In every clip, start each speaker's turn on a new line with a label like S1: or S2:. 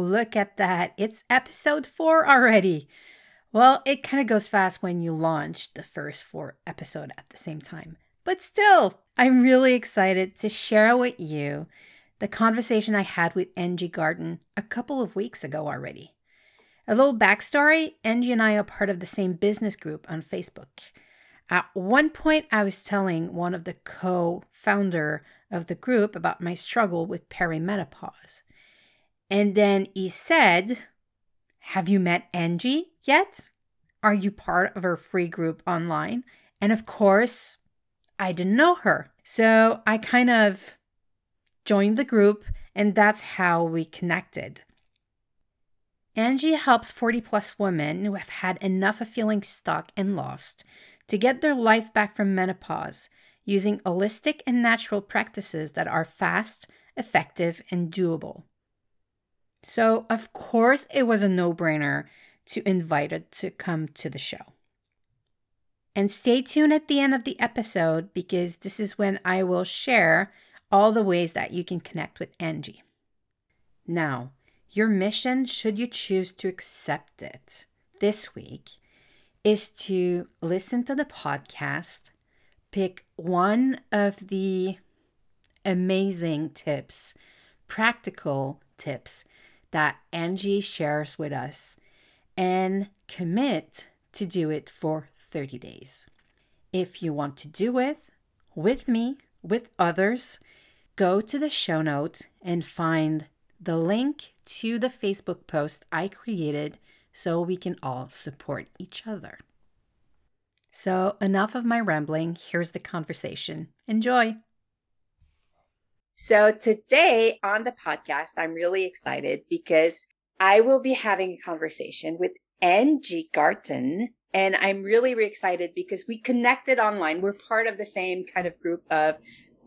S1: Look at that. It's episode four already. Well, it kind of goes fast when you launch the first four episode at the same time. But still, I'm really excited to share with you the conversation I had with Angie Garden a couple of weeks ago already. A little backstory Angie and I are part of the same business group on Facebook. At one point, I was telling one of the co founder of the group about my struggle with perimenopause. And then he said, Have you met Angie yet? Are you part of her free group online? And of course, I didn't know her. So I kind of joined the group, and that's how we connected. Angie helps 40 plus women who have had enough of feeling stuck and lost to get their life back from menopause using holistic and natural practices that are fast, effective, and doable. So, of course, it was a no brainer to invite her to come to the show. And stay tuned at the end of the episode because this is when I will share all the ways that you can connect with Angie. Now, your mission, should you choose to accept it this week, is to listen to the podcast, pick one of the amazing tips, practical tips that Angie shares with us and commit to do it for 30 days. If you want to do it with me, with others, go to the show notes and find the link to the Facebook post I created so we can all support each other. So, enough of my rambling. Here's the conversation. Enjoy. So, today on the podcast, I'm really excited because I will be having a conversation with Angie Garten. And I'm really, really excited because we connected online. We're part of the same kind of group of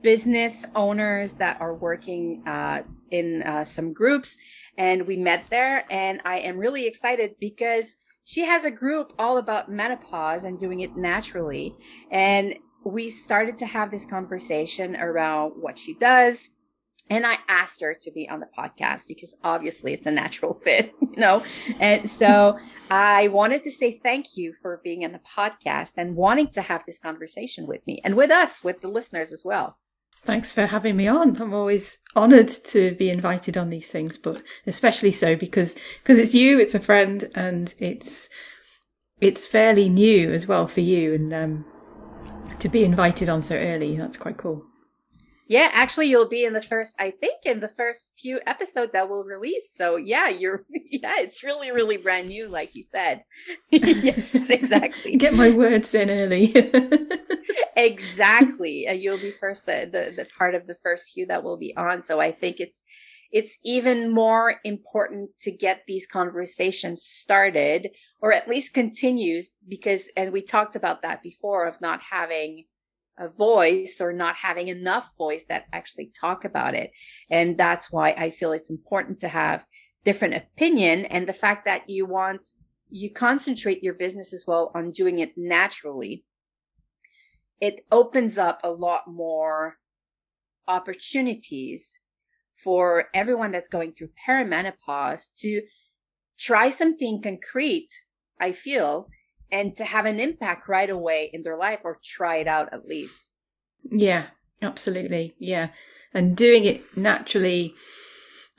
S1: business owners that are working uh, in uh, some groups. And we met there. And I am really excited because she has a group all about menopause and doing it naturally. And we started to have this conversation around what she does. And I asked her to be on the podcast because obviously it's a natural fit, you know? And so I wanted to say thank you for being on the podcast and wanting to have this conversation with me and with us, with the listeners as well.
S2: Thanks for having me on. I'm always honoured to be invited on these things, but especially so because because it's you, it's a friend, and it's it's fairly new as well for you, and um, to be invited on so early. That's quite cool.
S1: Yeah, actually, you'll be in the first, I think, in the first few episode that we'll release. So yeah, you're, yeah, it's really, really brand new, like you said. yes, exactly.
S2: Get my words in early.
S1: exactly. Uh, you'll be first, the, the the part of the first few that will be on. So I think it's it's even more important to get these conversations started or at least continues because and we talked about that before of not having a voice or not having enough voice that actually talk about it. And that's why i feel it's important to have different opinion and the fact that you want you concentrate your business as well on doing it naturally. It opens up a lot more opportunities for everyone that's going through perimenopause to try something concrete, I feel, and to have an impact right away in their life or try it out at least.
S2: Yeah, absolutely. Yeah. And doing it naturally,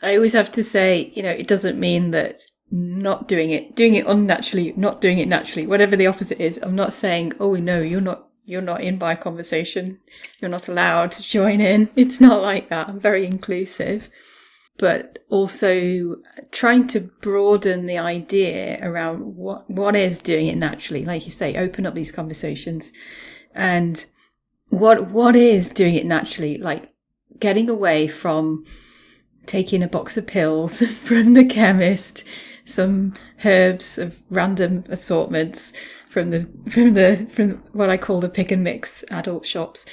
S2: I always have to say, you know, it doesn't mean that not doing it, doing it unnaturally, not doing it naturally, whatever the opposite is. I'm not saying, oh no, you're not you're not in by conversation. You're not allowed to join in. It's not like that. I'm very inclusive. But also trying to broaden the idea around what, what is doing it naturally. Like you say, open up these conversations and what, what is doing it naturally? Like getting away from taking a box of pills from the chemist, some herbs of random assortments, from the from the from what I call the pick and mix adult shops,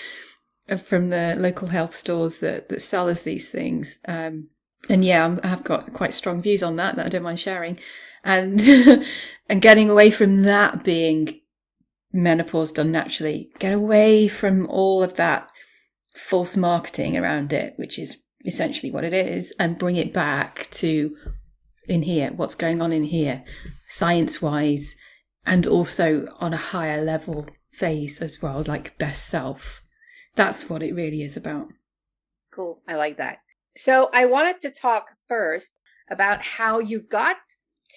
S2: uh, from the local health stores that that sell us these things. Um, and yeah, I'm, I've got quite strong views on that that I don't mind sharing, and and getting away from that being menopause done naturally. Get away from all of that false marketing around it, which is essentially what it is, and bring it back to in here, what's going on in here, science wise, and also on a higher level phase as well, like best self. That's what it really is about.
S3: Cool. I like that. So I wanted to talk first about how you got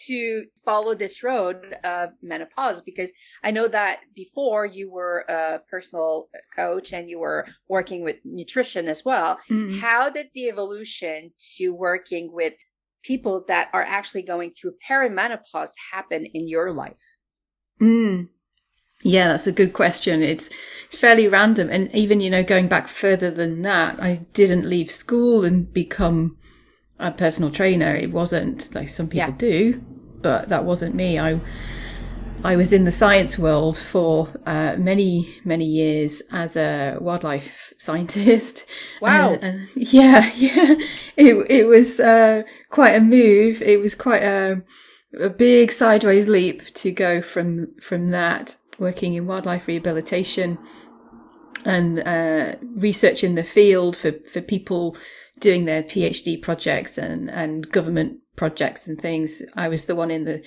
S3: to follow this road of menopause because I know that before you were a personal coach and you were working with nutrition as well. Mm. How did the evolution to working with people that are actually going through perimenopause happen in your life?
S2: Mm. Yeah, that's a good question. It's it's fairly random, and even you know going back further than that, I didn't leave school and become a personal trainer. It wasn't like some people yeah. do, but that wasn't me. I I was in the science world for uh, many many years as a wildlife scientist.
S3: Wow!
S2: Uh, yeah, yeah. It it was uh, quite a move. It was quite a a big sideways leap to go from from that working in wildlife rehabilitation and uh, research in the field for, for people doing their PhD projects and, and government projects and things. I was the one in the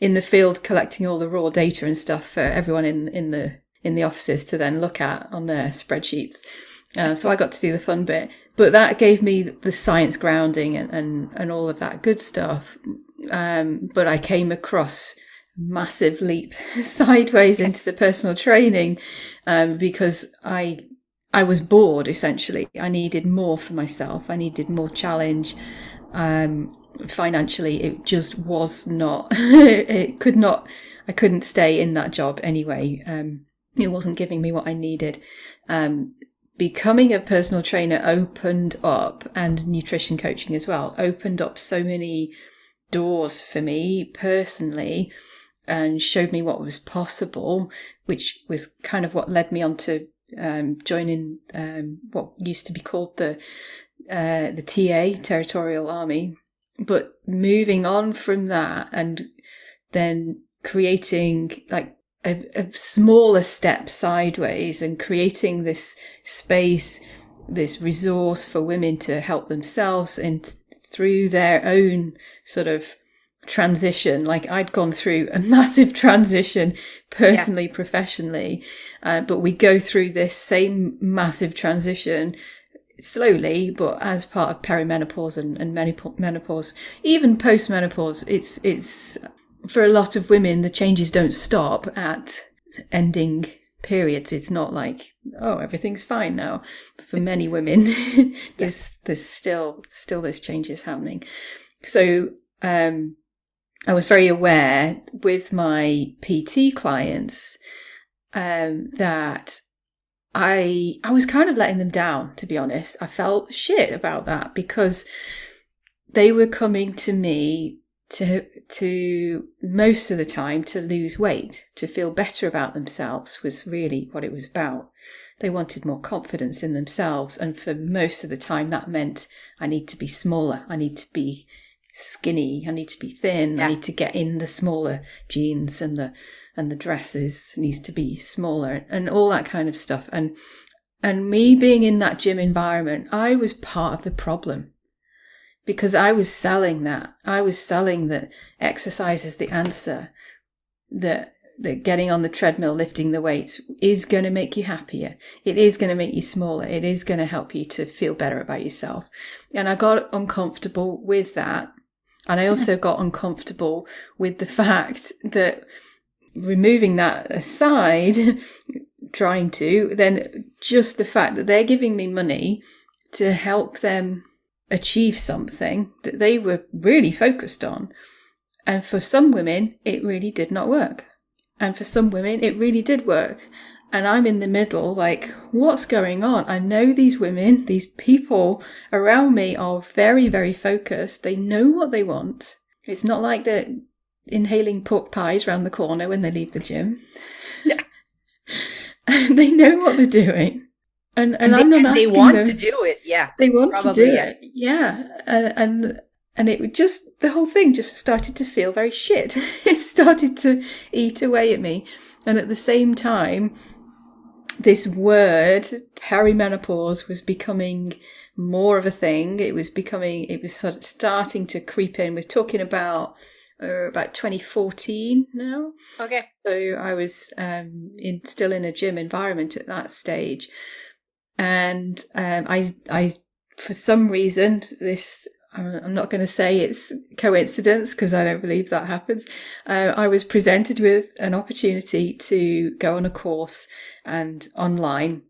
S2: in the field collecting all the raw data and stuff for everyone in in the in the offices to then look at on their spreadsheets. Uh, so I got to do the fun bit, but that gave me the science grounding and and, and all of that good stuff. Um, but I came across massive leap sideways yes. into the personal training um, because I I was bored essentially. I needed more for myself. I needed more challenge. Um, financially, it just was not. it could not. I couldn't stay in that job anyway. Um, it wasn't giving me what I needed. Um, becoming a personal trainer opened up, and nutrition coaching as well, opened up so many doors for me personally and showed me what was possible, which was kind of what led me on to um, joining um, what used to be called the uh, the TA Territorial Army. But moving on from that and then creating like a, a smaller step sideways and creating this space, this resource for women to help themselves and through their own sort of transition. Like I'd gone through a massive transition personally, yeah. professionally, uh, but we go through this same massive transition slowly, but as part of perimenopause and, and menopause, even postmenopause, it's, it's for a lot of women, the changes don't stop at ending periods. It's not like, oh, everything's fine now. For many women, there's, there's still, still those changes happening. So, um, I was very aware with my PT clients um, that I I was kind of letting them down. To be honest, I felt shit about that because they were coming to me to to most of the time to lose weight, to feel better about themselves was really what it was about. They wanted more confidence in themselves, and for most of the time, that meant I need to be smaller. I need to be skinny. I need to be thin. Yeah. I need to get in the smaller jeans and the and the dresses needs to be smaller and all that kind of stuff. And and me being in that gym environment, I was part of the problem because I was selling that. I was selling that exercise is the answer. That that getting on the treadmill, lifting the weights is going to make you happier. It is going to make you smaller. It is going to help you to feel better about yourself. And I got uncomfortable with that and I also got uncomfortable with the fact that removing that aside, trying to, then just the fact that they're giving me money to help them achieve something that they were really focused on. And for some women, it really did not work. And for some women, it really did work and I'm in the middle, like, what's going on? I know these women, these people around me are very, very focused. They know what they want. It's not like they're inhaling pork pies around the corner when they leave the gym. Yeah. they know what they're doing. And, and, and I'm not asking
S3: They want
S2: them.
S3: to do it, yeah.
S2: They want to do yeah. it, yeah. And, and and it just the whole thing just started to feel very shit. it started to eat away at me, and at the same time, this word perimenopause was becoming more of a thing. It was becoming, it was sort of starting to creep in. We're talking about uh, about 2014 now.
S1: Okay.
S2: So I was um, in still in a gym environment at that stage, and um, I I for some reason this I'm not going to say it's coincidence because I don't believe that happens. Uh, I was presented with an opportunity to go on a course and online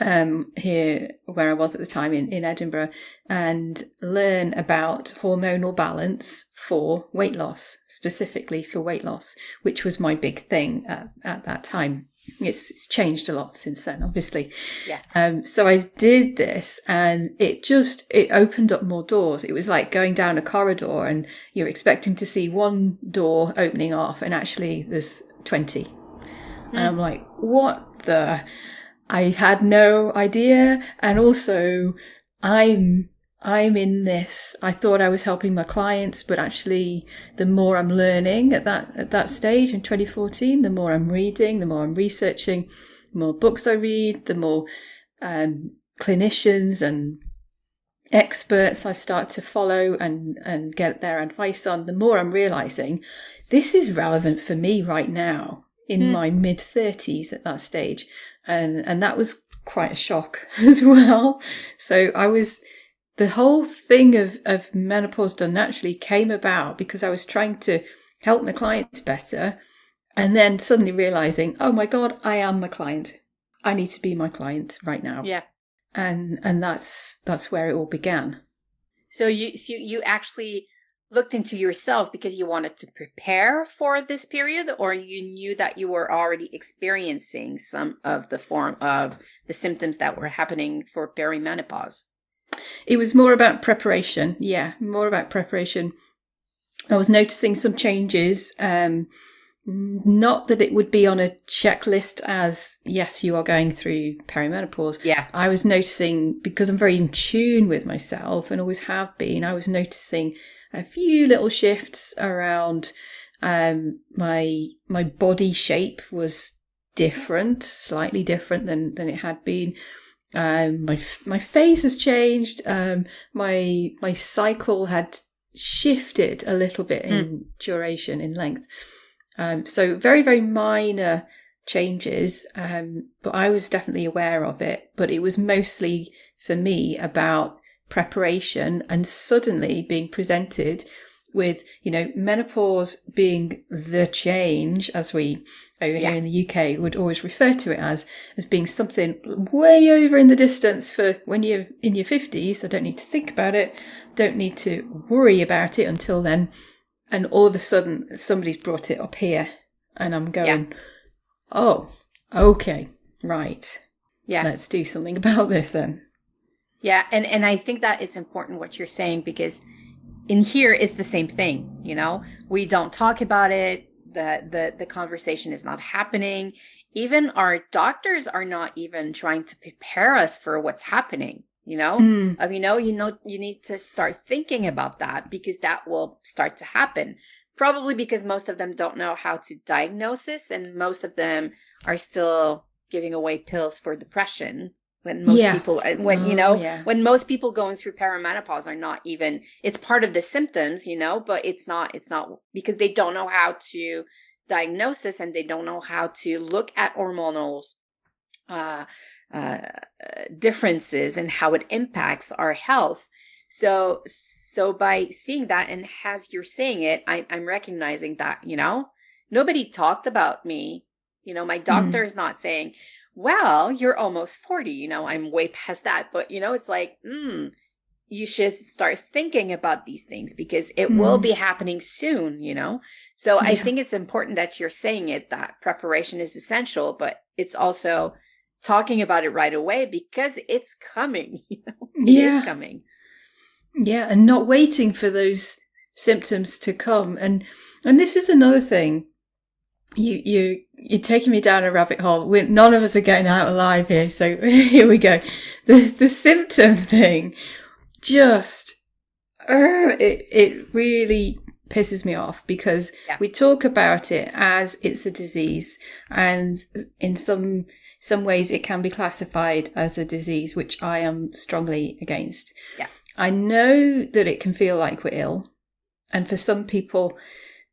S2: um, here where I was at the time in, in Edinburgh and learn about hormonal balance for weight loss, specifically for weight loss, which was my big thing at, at that time. It's, it's changed a lot since then, obviously.
S1: Yeah.
S2: Um, so I did this and it just, it opened up more doors. It was like going down a corridor and you're expecting to see one door opening off and actually there's 20. Mm. And I'm like, what the? I had no idea. And also I'm, I'm in this. I thought I was helping my clients, but actually the more I'm learning at that, at that stage in 2014, the more I'm reading, the more I'm researching, the more books I read, the more, um, clinicians and experts I start to follow and, and get their advice on, the more I'm realizing this is relevant for me right now in mm. my mid 30s at that stage and and that was quite a shock as well. So I was the whole thing of of menopause done naturally came about because I was trying to help my clients better, and then suddenly realizing, oh my god, I am my client. I need to be my client right now.
S1: Yeah,
S2: and and that's that's where it all began.
S1: So you so you actually looked into yourself because you wanted to prepare for this period or you knew that you were already experiencing some of the form of the symptoms that were happening for perimenopause
S2: it was more about preparation yeah more about preparation. I was noticing some changes um not that it would be on a checklist as yes you are going through perimenopause.
S1: Yeah.
S2: I was noticing because i'm very in tune with myself and always have been i was noticing a few little shifts around um, my my body shape was different, slightly different than than it had been. Um, my my face has changed. Um, my my cycle had shifted a little bit in mm. duration, in length. Um, so very very minor changes, um, but I was definitely aware of it. But it was mostly for me about preparation and suddenly being presented with, you know, menopause being the change, as we over yeah. here in the UK would always refer to it as, as being something way over in the distance for when you're in your 50s. I don't need to think about it, don't need to worry about it until then. And all of a sudden, somebody's brought it up here, and I'm going, yeah. oh, okay, right.
S1: Yeah.
S2: Let's do something about this then.
S1: Yeah, and and I think that it's important what you're saying because in here it's the same thing, you know? We don't talk about it, the the the conversation is not happening. Even our doctors are not even trying to prepare us for what's happening, you know? Mm. Um, you know, you know you need to start thinking about that because that will start to happen. Probably because most of them don't know how to diagnose this and most of them are still giving away pills for depression when most yeah. people uh, when you know oh, yeah. when most people going through perimenopause are not even it's part of the symptoms you know but it's not it's not because they don't know how to diagnose this and they don't know how to look at hormonal uh, uh, differences and how it impacts our health so so by seeing that and as you're saying it I, i'm recognizing that you know nobody talked about me you know my doctor mm. is not saying well, you're almost 40, you know, I'm way past that. But, you know, it's like, hmm, you should start thinking about these things because it mm. will be happening soon, you know? So yeah. I think it's important that you're saying it that preparation is essential, but it's also talking about it right away because it's coming. You know? It yeah. is coming.
S2: Yeah, and not waiting for those symptoms to come. And and this is another thing you you you're taking me down a rabbit hole. We're, none of us are getting out alive here, so here we go. The the symptom thing, just uh, it it really pisses me off because yeah. we talk about it as it's a disease, and in some some ways it can be classified as a disease, which I am strongly against.
S1: Yeah.
S2: I know that it can feel like we're ill. And for some people,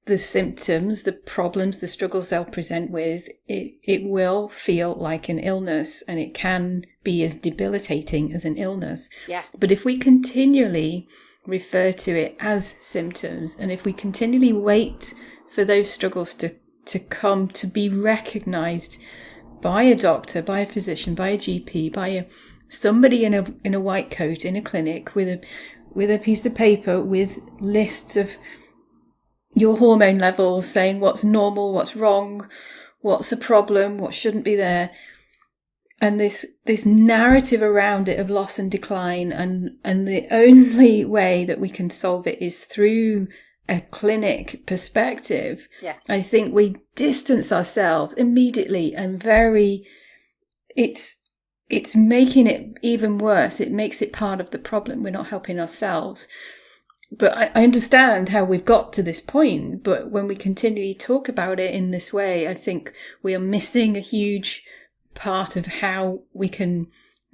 S2: the symptoms, the problems, the struggles they'll present with, it, it will feel like an illness and it can be as debilitating as an illness.
S1: Yeah.
S2: But if we continually refer to it as symptoms and if we continually wait for those struggles to, to come to be recognized by a doctor, by a physician, by a GP, by a somebody in a in a white coat in a clinic with a with a piece of paper with lists of your hormone levels saying what's normal, what's wrong, what's a problem, what shouldn't be there. And this this narrative around it of loss and decline and and the only way that we can solve it is through a clinic perspective.
S1: Yeah.
S2: I think we distance ourselves immediately and very it's it's making it even worse. It makes it part of the problem. We're not helping ourselves. But I, I understand how we've got to this point. But when we continually talk about it in this way, I think we are missing a huge part of how we can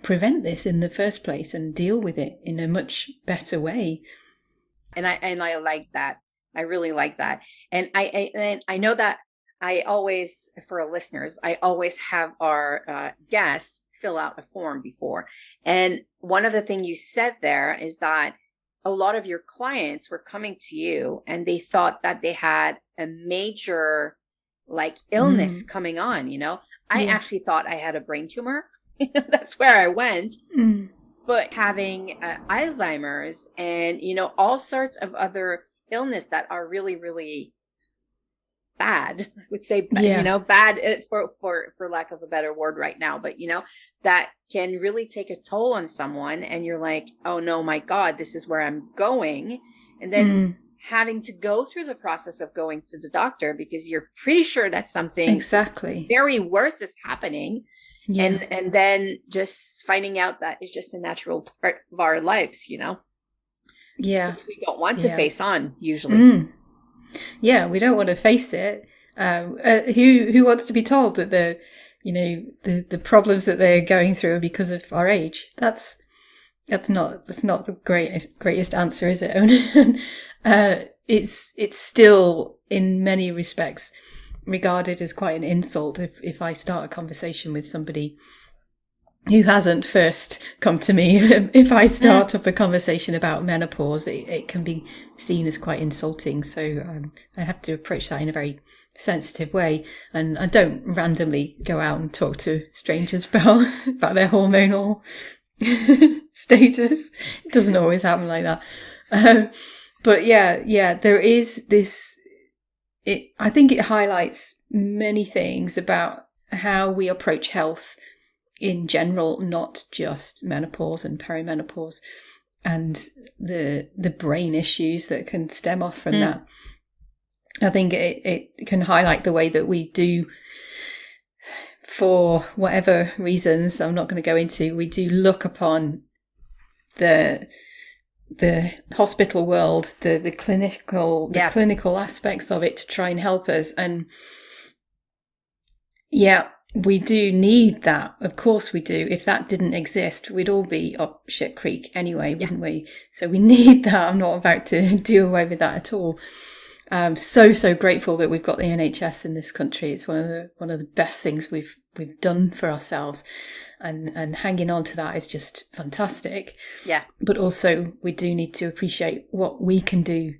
S2: prevent this in the first place and deal with it in a much better way.
S1: And I and I like that. I really like that. And I, I and I know that I always for our listeners, I always have our uh, guests fill out a form before. And one of the things you said there is that a lot of your clients were coming to you and they thought that they had a major like illness mm. coming on, you know. I yeah. actually thought I had a brain tumor. That's where I went. Mm. But having uh, Alzheimer's and, you know, all sorts of other illness that are really, really bad i would say yeah. you know bad uh, for for for lack of a better word right now but you know that can really take a toll on someone and you're like oh no my god this is where i'm going and then mm. having to go through the process of going to the doctor because you're pretty sure that something
S2: exactly
S1: very worse is happening yeah. and and then just finding out that it's just a natural part of our lives you know
S2: yeah
S1: we don't want to face on usually
S2: mm. Yeah, we don't want to face it. Um, uh, who who wants to be told that the you know the the problems that they're going through are because of our age? That's that's not that's not the greatest greatest answer, is it? uh, it's it's still in many respects regarded as quite an insult if if I start a conversation with somebody who hasn't first come to me. If i start up a conversation about menopause it, it can be seen as quite insulting. So um, i have to approach that in a very sensitive way. And i don't randomly go out and talk to strangers about about their hormonal status. It doesn't always happen like that. Um, but yeah yeah there is this it i think it highlights many things about how we approach health in general, not just menopause and perimenopause and the the brain issues that can stem off from mm. that. I think it, it can highlight the way that we do for whatever reasons I'm not going to go into, we do look upon the the hospital world, the the clinical the yeah. clinical aspects of it to try and help us. And yeah, we do need that. Of course we do. If that didn't exist, we'd all be up shit creek anyway, wouldn't yeah. we? So we need that. I'm not about to do away with that at all. I'm so, so grateful that we've got the NHS in this country. It's one of the, one of the best things we've, we've done for ourselves. And, and hanging on to that is just fantastic.
S1: Yeah.
S2: But also we do need to appreciate what we can do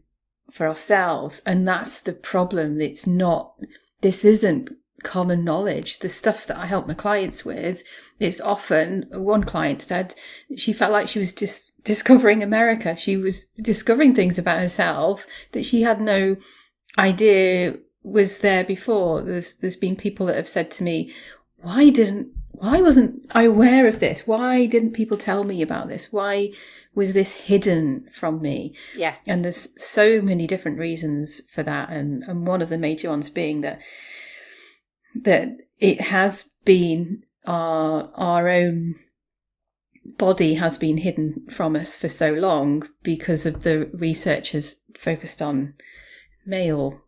S2: for ourselves. And that's the problem. It's not, this isn't common knowledge. The stuff that I help my clients with is often, one client said she felt like she was just discovering America. She was discovering things about herself that she had no idea was there before. There's, there's been people that have said to me, why didn't, why wasn't I aware of this? Why didn't people tell me about this? Why was this hidden from me?
S1: Yeah.
S2: And there's so many different reasons for that. And, and one of the major ones being that that it has been our our own body has been hidden from us for so long because of the research has focused on male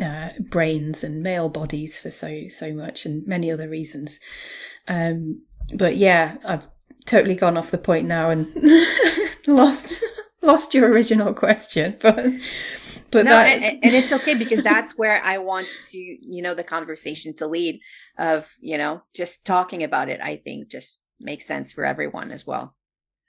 S2: uh, brains and male bodies for so so much and many other reasons. Um, but yeah, I've totally gone off the point now and lost lost your original question. But but
S1: no,
S2: that,
S1: and, and it's okay because that's where I want to, you know, the conversation to lead of, you know, just talking about it. I think just makes sense for everyone as well.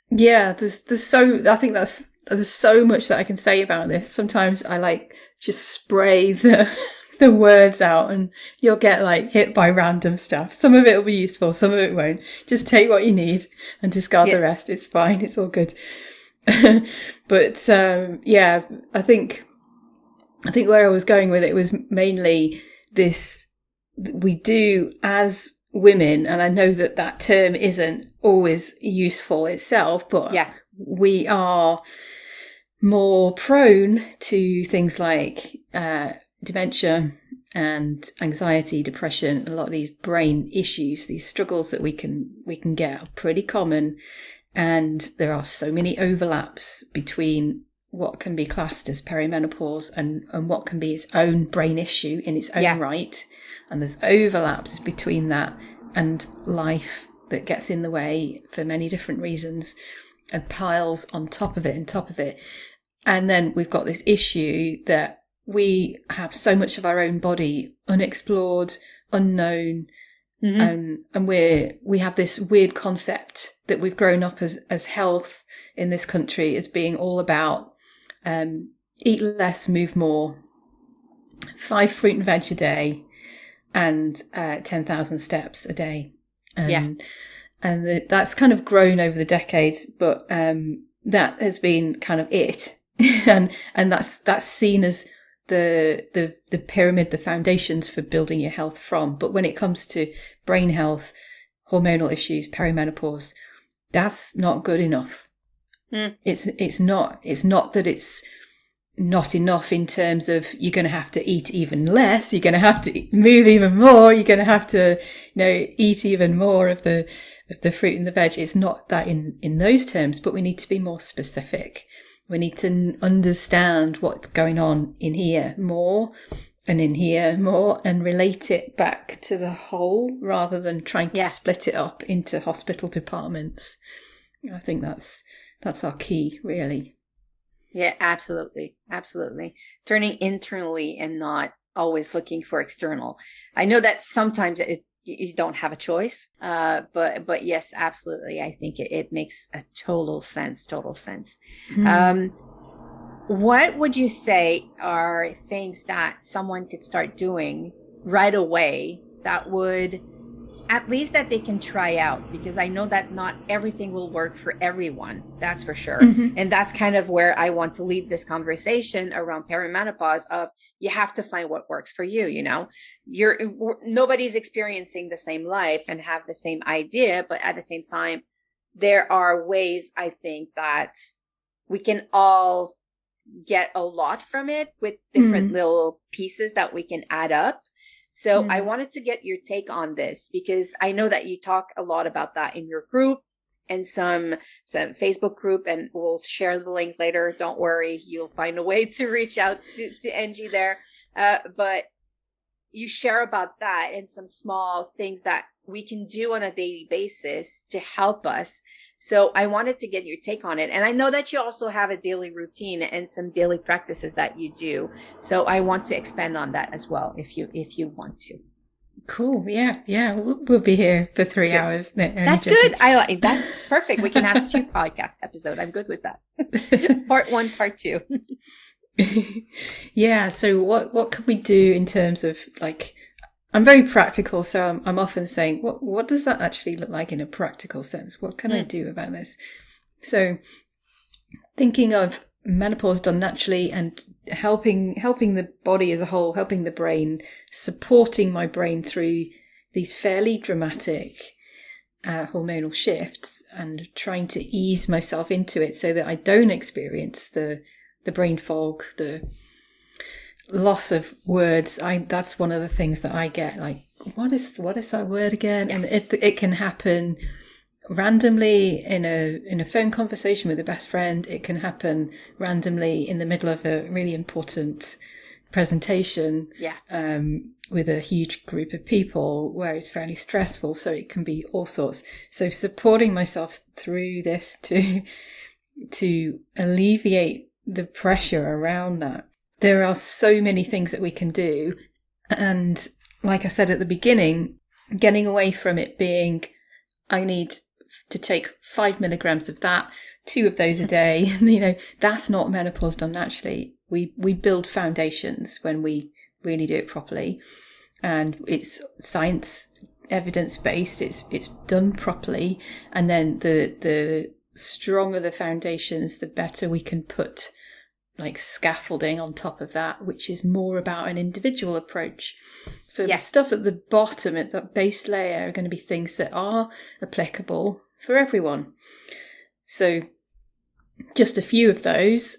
S2: yeah, there's there's so I think that's there's so much that I can say about this. Sometimes I like just spray the the words out and you'll get like hit by random stuff. Some of it will be useful, some of it won't. Just take what you need and discard
S1: Yeah.
S2: the rest. It's fine. It's all good. but um, yeah, I think I think where I was going with it was mainly this we do as women, and I know that that term isn't always useful itself, but
S1: Yeah.
S2: we are more prone to things like uh, dementia and anxiety, depression, a lot of these brain issues, these struggles that we can we can get are pretty common, and there are so many overlaps between what can be classed as perimenopause and, and what can be its own brain issue in its own
S1: Yeah.
S2: right. And there's overlaps between that and life that gets in the way for many different reasons and piles on top of it and top of it. And then we've got this issue that we have so much of our own body unexplored, unknown,
S1: Mhm.
S2: um, and we're we have this weird concept that we've grown up as as health in this country as being all about um, eat less, move more, five fruit and veg a day, and uh, ten thousand steps a day. Um,
S1: Yeah.
S2: and the, that's kind of grown over the decades, but um, that has been kind of it, and and that's that's seen as the the the pyramid, the foundations for building your health from. But when it comes to brain health, hormonal issues, perimenopause, that's not good enough. It's it's not it's not that it's not enough in terms of you're going to have to eat even less, you're going to have to move even more, you're going to have to you know eat even more of the of the fruit and the veg. It's not that in in those terms, but we need to be more specific. We need to understand what's going on in here more and in here more and relate it back to the whole rather than trying to
S1: Yeah.
S2: split it up into hospital departments. I think that's that's our key, really.
S1: Yeah, absolutely. Absolutely. Turning internally and not always looking for external. I know that sometimes it you don't have a choice. Uh but but yes, absolutely. I think it, it makes a total sense, total sense.
S2: Hmm.
S1: Um what would you say are things that someone could start doing right away that would at least that they can try out because I know that not everything will work for everyone. That's for sure
S2: Mhm.
S1: and that's kind of where i want to lead this conversation around perimenopause of you have to find what works for you you know you're nobody's experiencing the same life and have the same idea but at the same time there are ways i think that we can all get a lot from it with different little pieces that we can add up so i
S2: Mm.
S1: wanted to get your take on this because i know that you talk a lot about that in your group and some some Facebook group, and we'll share the link later. Don't worry, you'll find a way to reach out to to Angie there. Uh, but you share about that and some small things that we can do on a daily basis to help us. So I wanted to get your take on it, and I know that you also have a daily routine and some daily practices that you do. So I want to expand on that as well, if you if you want to.
S2: Cool. Yeah. Yeah. We'll, we'll be here for three
S1: Good.
S2: hours.
S1: That's good. I like that's perfect. We can have two podcast episode. I'm good with that. part one, part two.
S2: yeah. So what what can we do in terms of like? I'm very practical, so I'm, I'm often saying, what what does that actually look like in a practical sense? What can I
S1: Mm.
S2: do about this? So, thinking of menopause done naturally and helping helping the body as a whole, helping the brain, supporting my brain through these fairly dramatic uh, hormonal shifts, and trying to ease myself into it so that I don't experience the the brain fog, the loss of words. I that's one of the things that I get. Like, what is what is that word again? And it it can happen randomly in a in a phone conversation with a best friend. It can happen randomly in the middle of a really important presentation
S1: Yeah.
S2: um, with a huge group of people where it's fairly stressful. So it can be all sorts. So supporting myself through this to to alleviate the pressure around that. There are so many things that we can do. And like I said at the beginning, getting away from it being, I need to take five milligrams of that, two of those a day. you know, that's not menopause done naturally. We, we build foundations when we really do it properly. And it's science evidence based. It's, it's done properly. And then the, the stronger the foundations, the better we can put like scaffolding on top of that, which is more about an individual approach. So
S1: Yeah.
S2: the stuff at the bottom, at that base layer, are going to be things that are applicable for everyone. So just a few of those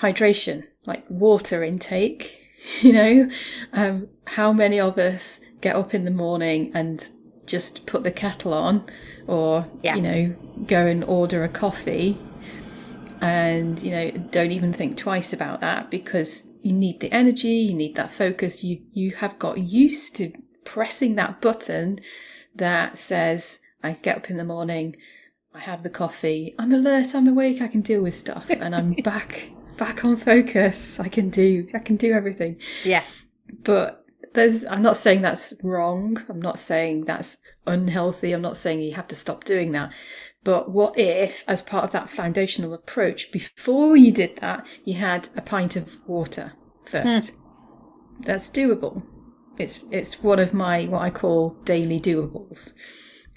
S2: hydration, like water intake. You know, um, how many of us get up in the morning and just put the kettle on, or
S1: Yeah.
S2: you know, go and order a coffee and you know don't even think twice about that because you need the energy you need that focus. You you have got used to pressing that button that says i get up in the morning i have the coffee i'm alert i'm awake i can deal with stuff and i'm back back on focus. I can do i can do everything.
S1: Yeah.
S2: but there's i'm not saying that's wrong. I'm not saying that's unhealthy. I'm not saying you have to stop doing that but what if as part of that foundational approach before you did that you had a pint of water first? Hmm. That's doable. It's it's one of my what i call daily doables.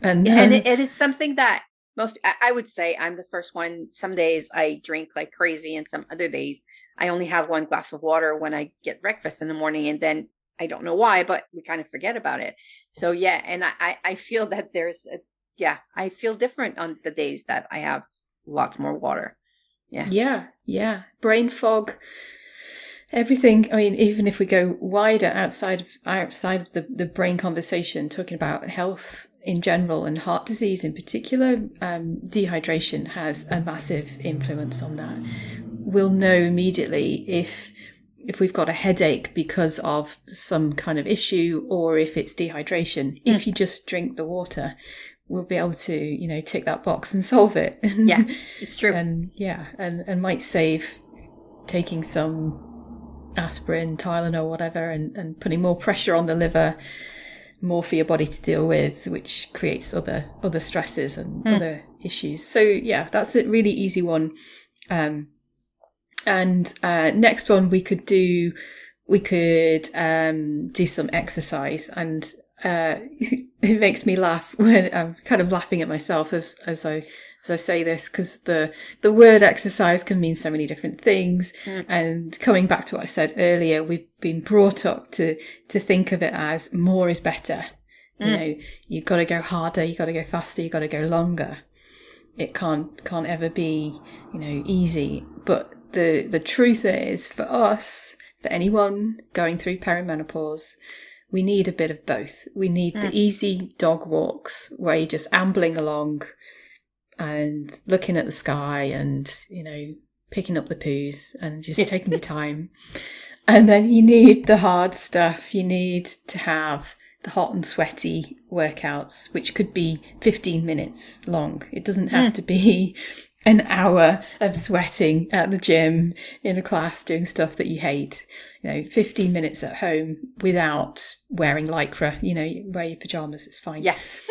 S2: And
S1: and, it, and it's something that most I, would say i'm the first one. Some days i drink like crazy and some other days i only have one glass of water when i get breakfast in the morning and then i don't know why but we kind of forget about it. So yeah and i, I feel that there's a, yeah i feel different on the days that i have lots more water Yeah,
S2: yeah. Yeah. Brain fog, everything. I mean, even if we go wider outside of outside of the, the brain conversation, talking about health in general and heart disease in particular, um, dehydration has a massive influence on that. We'll know immediately if if we've got a headache because of some kind of issue or if it's dehydration. If you just drink the water, we'll be able to, you know, tick that box and solve it.
S1: Yeah. it's true
S2: and yeah, and and might save taking some aspirin, Tylenol, whatever, and and putting more pressure on the liver, more for your body to deal with, which creates other other stresses and
S1: Hmm.
S2: other issues. So yeah, that's a really easy one. Um, and uh, next one we could do, we could um, do some exercise, and uh, it makes me laugh when I'm kind of laughing at myself as as I as I say this because the the word exercise can mean so many different things.
S1: Mm.
S2: And coming back to what I said earlier, we've been brought up to to think of it as more is better. You
S1: Mm.
S2: know, you've got to go harder, you've got to go faster, you've got to go longer. It can't can't ever be, you know, easy. But the the truth is, for us, for anyone going through perimenopause, we need a bit of both. We need the
S1: Mm.
S2: easy dog walks where you're just ambling along and looking at the sky and, you know, picking up the poos and just taking your time. And then you need the hard stuff. You need to have the hot and sweaty workouts, which could be 15 minutes long. It doesn't have
S1: Mm.
S2: to be an hour of sweating at the gym in a class doing stuff that you hate. You know, 15 minutes at home without wearing lycra, you know, wear your pajamas, it's fine.
S1: yes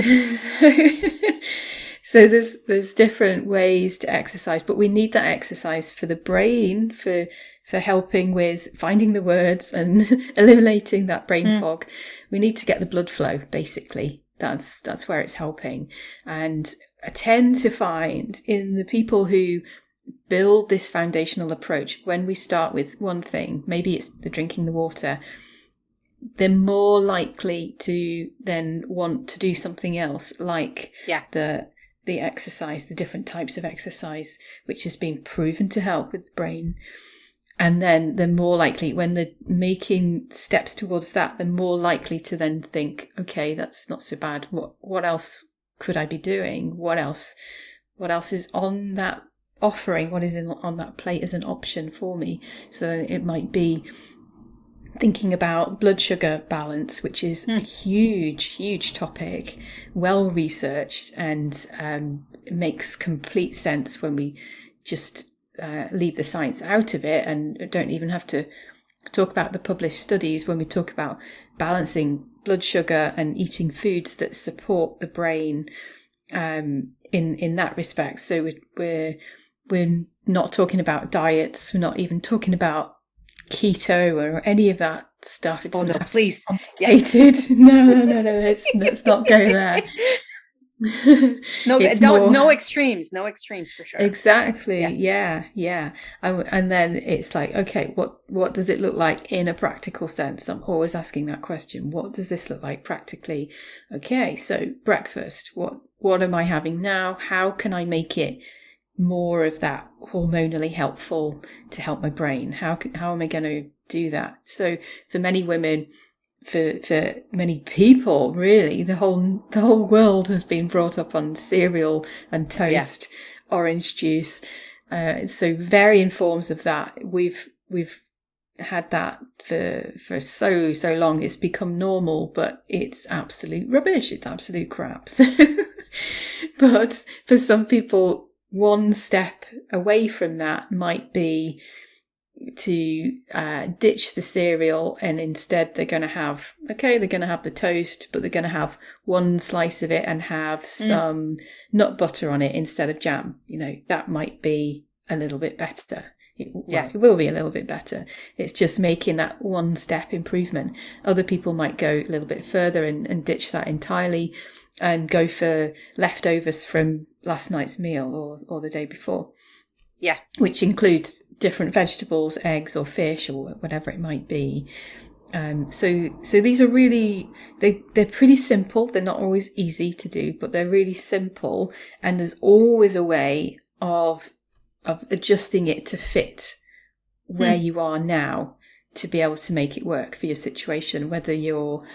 S2: so, so there's there's different ways to exercise, but we need that exercise for the brain for for helping with finding the words and eliminating that brain
S1: Mm.
S2: fog. We need to get the blood flow basically. That's that's where it's helping. And I tend to find in the people who build this foundational approach when we start with one thing, maybe it's the drinking the water, they're more likely to then want to do something else like
S1: Yeah.
S2: the the exercise the different types of exercise which has been proven to help with the brain and then they're more likely when they're making steps towards that they're more likely to then think okay that's not so bad what what else could i be doing? What else what else is on that offering? What is in, on that plate as an option for me? So it might be thinking about blood sugar balance, which is a huge, huge topic, well researched, and um, makes complete sense when we just uh, leave the science out of it and don't even have to talk about the published studies when we talk about balancing blood sugar and eating foods that support the brain um, in in that respect. So we're, we're we're not talking about diets. We're not even talking about keto or any of that stuff.
S1: It's oh no, please,
S2: yes. no, no, no, no. Let's let's not go there.
S1: no, more, no extremes, no extremes for sure.
S2: Exactly. Yeah, yeah. yeah. And, and then it's like, okay, what what does it look like in a practical sense? I'm always asking that question. What does this look like practically? Okay, so breakfast. What what am I having now? How can I make it more of that hormonally helpful to help my brain? How how am I going to do that? So for many women, for for many people, really, the whole the whole world has been brought up on cereal and toast, yeah. orange juice. Uh, so varying forms of that. We've we've had that for for so so long. It's become normal, but it's absolute rubbish. It's absolute crap. So, but for some people, one step away from that might be to uh, ditch the cereal and instead they're going to have okay they're going to have the toast but they're going to have one slice of it and have mm. some mm. nut butter on it instead of jam you know that might be a little bit better it, yeah. it will be a little bit better it's just making that one step improvement other people might go a little bit further and, and ditch that entirely and go for leftovers from last night's meal or, or the day before.
S1: Yeah.
S2: Which includes different vegetables, eggs, or fish, or whatever it might be. Um, so, so these are really they they're pretty simple. They're not always easy to do, but they're really simple. And there's always a way of of adjusting it to fit where mm. you are now to be able to make it work for your situation. Whether you're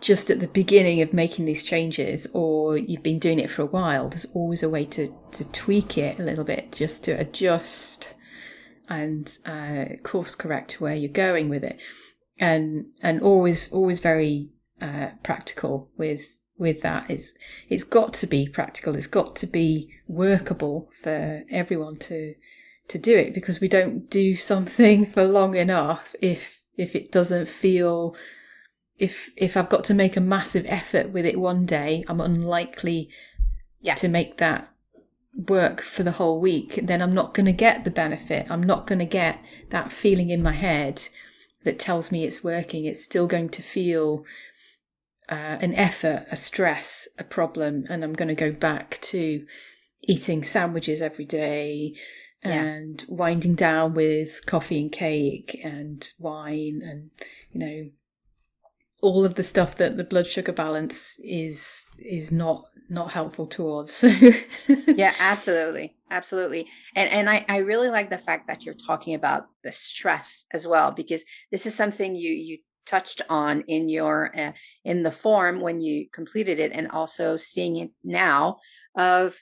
S2: just at the beginning of making these changes or you've been doing it for a while, there's always a way to, to tweak it a little bit just to adjust and uh, course correct where you're going with it. And and always always very uh, practical with with that. It's it's got to be practical. It's got to be workable for everyone to to do it because we don't do something for long enough if if it doesn't feel if if I've got to make a massive effort with it one day, I'm unlikely yeah. to make that work for the whole week. Then I'm not going to get the benefit. I'm not going to get that feeling in my head that tells me it's working. It's still going to feel uh, an effort, a stress, a problem, and I'm going to go back to eating sandwiches every day and yeah. winding down with coffee and cake and wine and you know all of the stuff that the blood sugar balance is is not not helpful towards.
S1: Yeah absolutely absolutely. And and I, I really like the fact that you're talking about the stress as well because this is something you you touched on in your uh, in the form when you completed it and also seeing it now of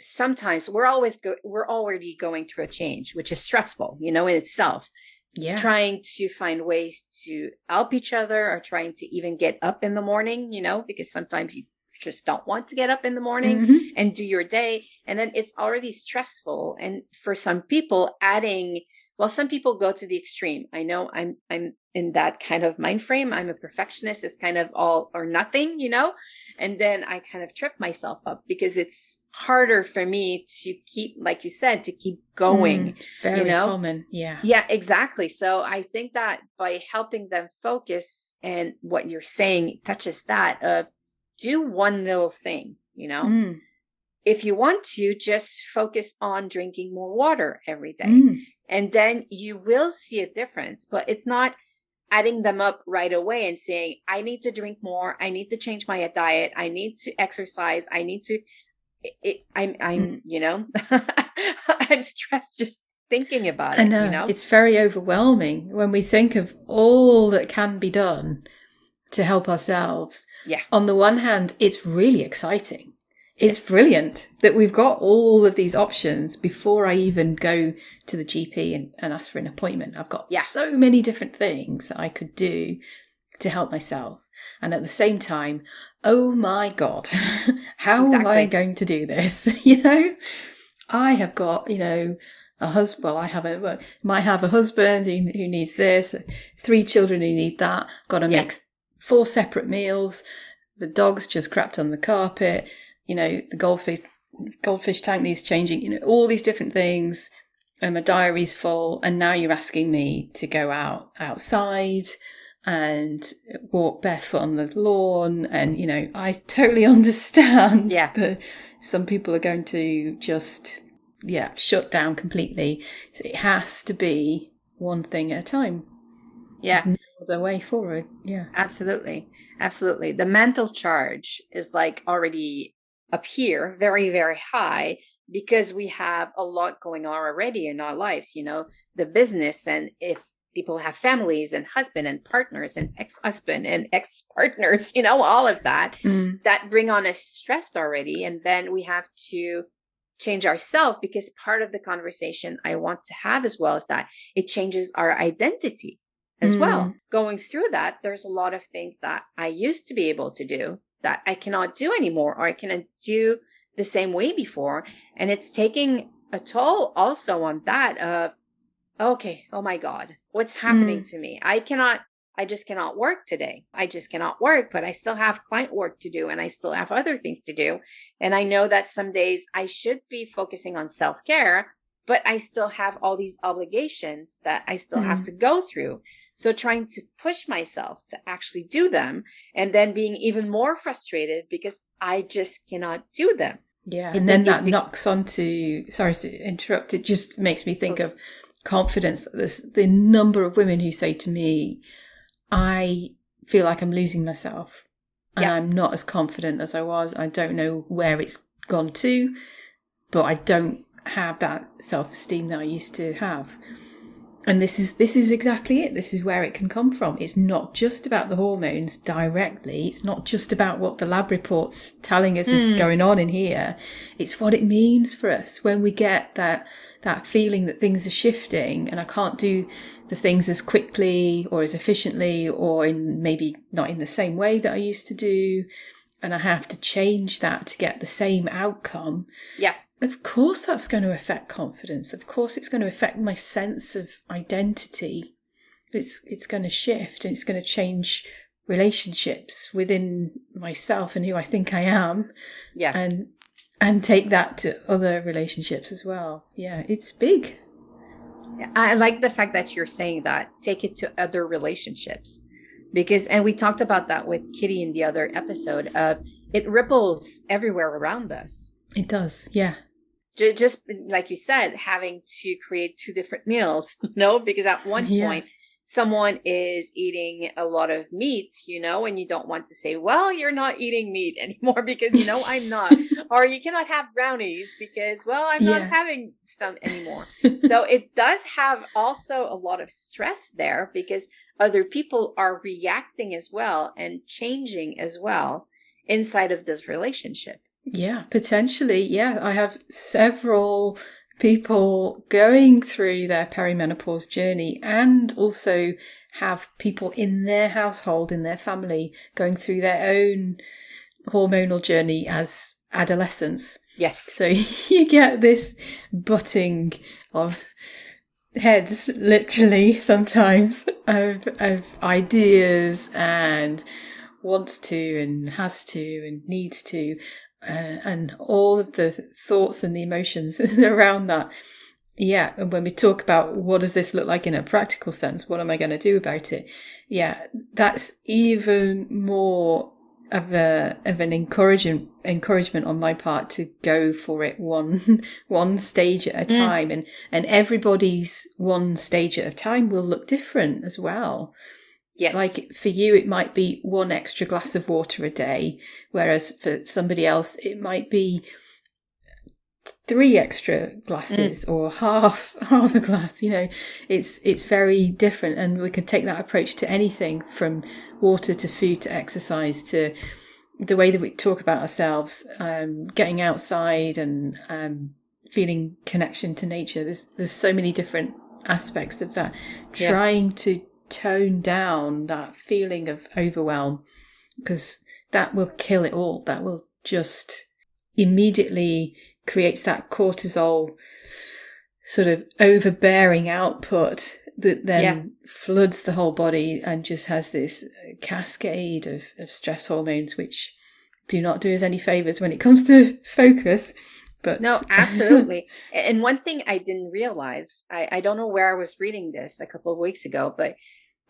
S1: sometimes we're always go- we're already going through a change which is stressful you know in itself yeah. trying to find ways to help each other or trying to even get up in the morning, you know, because sometimes you just don't want to get up in the morning mm-hmm. and do your day. And then it's already stressful. And for some people, adding, well, some people go to the extreme. I know I'm, I'm in that kind of mind frame. I'm a perfectionist. It's kind of all or nothing, you know? And then I kind of trip myself up because it's harder for me to keep, like you said, to keep going. Mm,
S2: very
S1: you know?
S2: common. Yeah.
S1: Yeah, exactly. So I think that by helping them focus and what you're saying touches that of do one little thing, you know? Mm. If you want to, just focus on drinking more water every day. Mm. And then you will see a difference, but it's not adding them up right away and saying, I need to drink more. I need to change my diet. I need to exercise. I need to, it, it, I'm, I'm, mm. you know, I'm stressed just thinking about it. I know. You know.
S2: It's very overwhelming when we think of all that can be done to help ourselves.
S1: Yeah.
S2: On the one hand, it's really exciting. It's brilliant that we've got all of these options before I even go to the GP and, and ask for an appointment. I've got
S1: Yeah.
S2: so many different things that I could do to help myself. And at the same time, oh my God, how am I going to do this? you know, I have got, you know, a husband, well, I have a, well, might have a husband who, who needs this, three children who need that, got to
S1: Yeah.
S2: make four separate meals. The dog's just crapped on the carpet. You know, the goldfish, goldfish tank needs changing, you know, all these different things. And my diary's full. And now you're asking me to go out outside and walk barefoot on the lawn. And, you know, I totally understand
S1: Yeah.
S2: that some people are going to just, yeah, shut down completely. So it has to be one thing at a time.
S1: Yeah.
S2: There's no other way forward. Yeah.
S1: Absolutely. Absolutely. The mental charge is like already up here, very, very high because we have a lot going on already in our lives, you know, the business and if people have families and husband and partners and ex-husband and ex-partners, you know, all of that
S2: Mm.
S1: that bring on us stress already and then we have to change ourselves because part of the conversation I want to have as well is that it changes our identity as well.
S2: Mm.
S1: Going through that, there's a lot of things that I used to be able to do that I cannot do anymore, or I cannot do the same way before. And it's taking a toll also on that of, okay, oh my God, what's happening mm. to me? I cannot, I just cannot work today. I just cannot work, but I still have client work to do and I still have other things to do. And I know that some days I should be focusing on self care, but I still have all these obligations that I still have
S2: Mm.
S1: to go through. So trying to push myself to actually do them and then being even more frustrated because I just cannot do them.
S2: Yeah,
S1: It-
S2: and then
S1: it-
S2: that
S1: it-
S2: knocks onto. Sorry to interrupt. It just makes me think of confidence. There's the number of women who say to me, "I feel like I'm losing myself, and
S1: Yeah.
S2: I'm not as confident as I was. I don't know where it's gone to, but I don't have that self-esteem that I used to have." And this is this is exactly it. This is where it can come from. It's not just about the hormones directly. It's not just about what the lab reports telling us is
S1: Hmm.
S2: going on in here. It's what it means for us when we get that that feeling that things are shifting and I can't do the things as quickly or as efficiently or in maybe not in the same way that I used to do and I have to change that to get the same outcome.
S1: Yeah.
S2: Of course, that's going to affect confidence. Of course, it's going to affect my sense of identity. It's it's going to shift and it's going to change relationships within myself and who I think I am,
S1: Yeah.
S2: and and take that to other relationships as well. Yeah, it's big.
S1: Yeah, I like the fact that you're saying that. Take it to other relationships. Because and we talked about that with Kitty in the other episode of it ripples everywhere around us.
S2: It does. Yeah.
S1: Just like you said, having to create two different meals, you know, because at one
S2: Yeah.
S1: point someone is eating a lot of meat, you know, and you don't want to say, well, you're not eating meat anymore because, you know, I'm not. or you cannot have brownies because, well, I'm not having some anymore. so it does have also a lot of stress there because other people are reacting as well and changing as well inside of this relationship.
S2: Yeah, potentially. Yeah, I have several people going through their perimenopause journey and also have people in their household, in their family, going through their own hormonal journey as adolescents.
S1: Yes.
S2: So you get this butting of heads, literally, sometimes, of, of ideas and wants to and has to and needs to, uh, and all of the thoughts and the emotions around that. Yeah, and when we talk about what does this look like in a practical sense, what am I going to do about it? Yeah, that's even more of a of an encouragement encouragement on my part to go for it one one stage at a
S1: Mm.
S2: time and and everybody's one stage at a time will look different as well
S1: Yes.
S2: like for you it might be one extra glass of water a day whereas for somebody else it might be three extra glasses or half half a glass you know it's it's very different and we can take that approach to anything from water to food to exercise to the way that we talk about ourselves, um, getting outside and um, feeling connection to nature. There's there's so many different aspects of that.
S1: Yeah.
S2: Trying to tone down that feeling of overwhelm because that will kill it all. That will just immediately creates that cortisol sort of overbearing output that then
S1: Yeah.
S2: floods the whole body and just has this cascade of, of stress hormones which do not do us any favors when it comes to focus but
S1: No, absolutely. and one thing I didn't realize, I, I don't know where I was reading this a couple of weeks ago, but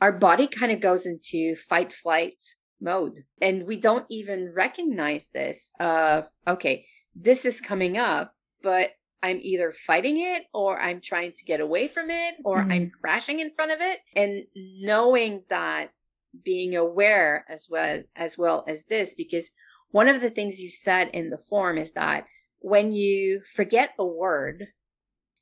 S1: our body kind of goes into fight flight mode. And we don't even recognize this of, okay, this is coming up, but I'm either fighting it or I'm trying to get away from it or I'm mm-hmm. crashing in front of it. And knowing that being aware as well as well as this, because one of the things you said in the form is that when you forget a word,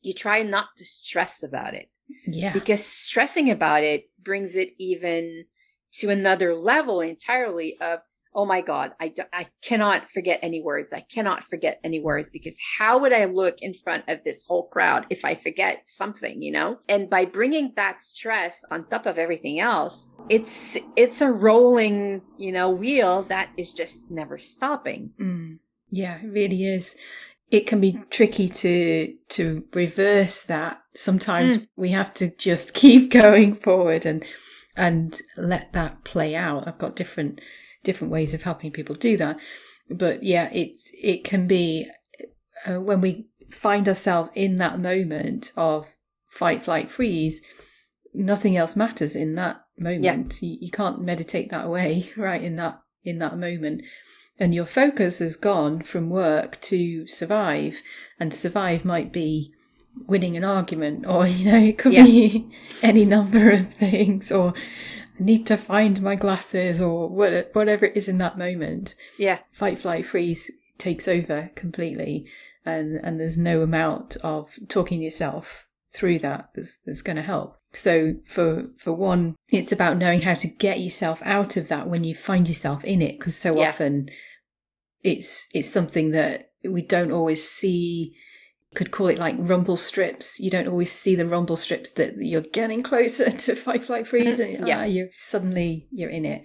S1: you try not to stress about it
S2: yeah
S1: because stressing about it brings it even to another level entirely of oh my god I, I cannot forget any words i cannot forget any words because how would i look in front of this whole crowd if i forget something you know and by bringing that stress on top of everything else it's it's a rolling you know wheel that is just never stopping
S2: Mm. Yeah, it really is. It can be tricky to to reverse that. Sometimes we have to just keep going forward and and let that play out. I've got different different ways of helping people do that. But yeah, it's it can be uh, when we find ourselves in that moment of fight, flight, freeze. Nothing else matters in that moment. You, you can't meditate that away, right? In that in that moment and your focus has gone from work to survive and survive might be winning an argument or you know it could
S1: Yeah.
S2: be any number of things or need to find my glasses or whatever it is in that moment.
S1: Yeah.
S2: Fight flight freeze takes over completely and and there's no amount of talking yourself through that that's, that's going to help so for for one it's about knowing how to get yourself out of that when you find yourself in it because so
S1: Yeah.
S2: often it's it's something that we don't always see could call it like rumble strips you don't always see the rumble strips that you're getting closer to fight flight freeze and
S1: Yeah.
S2: ah, you're suddenly you're in it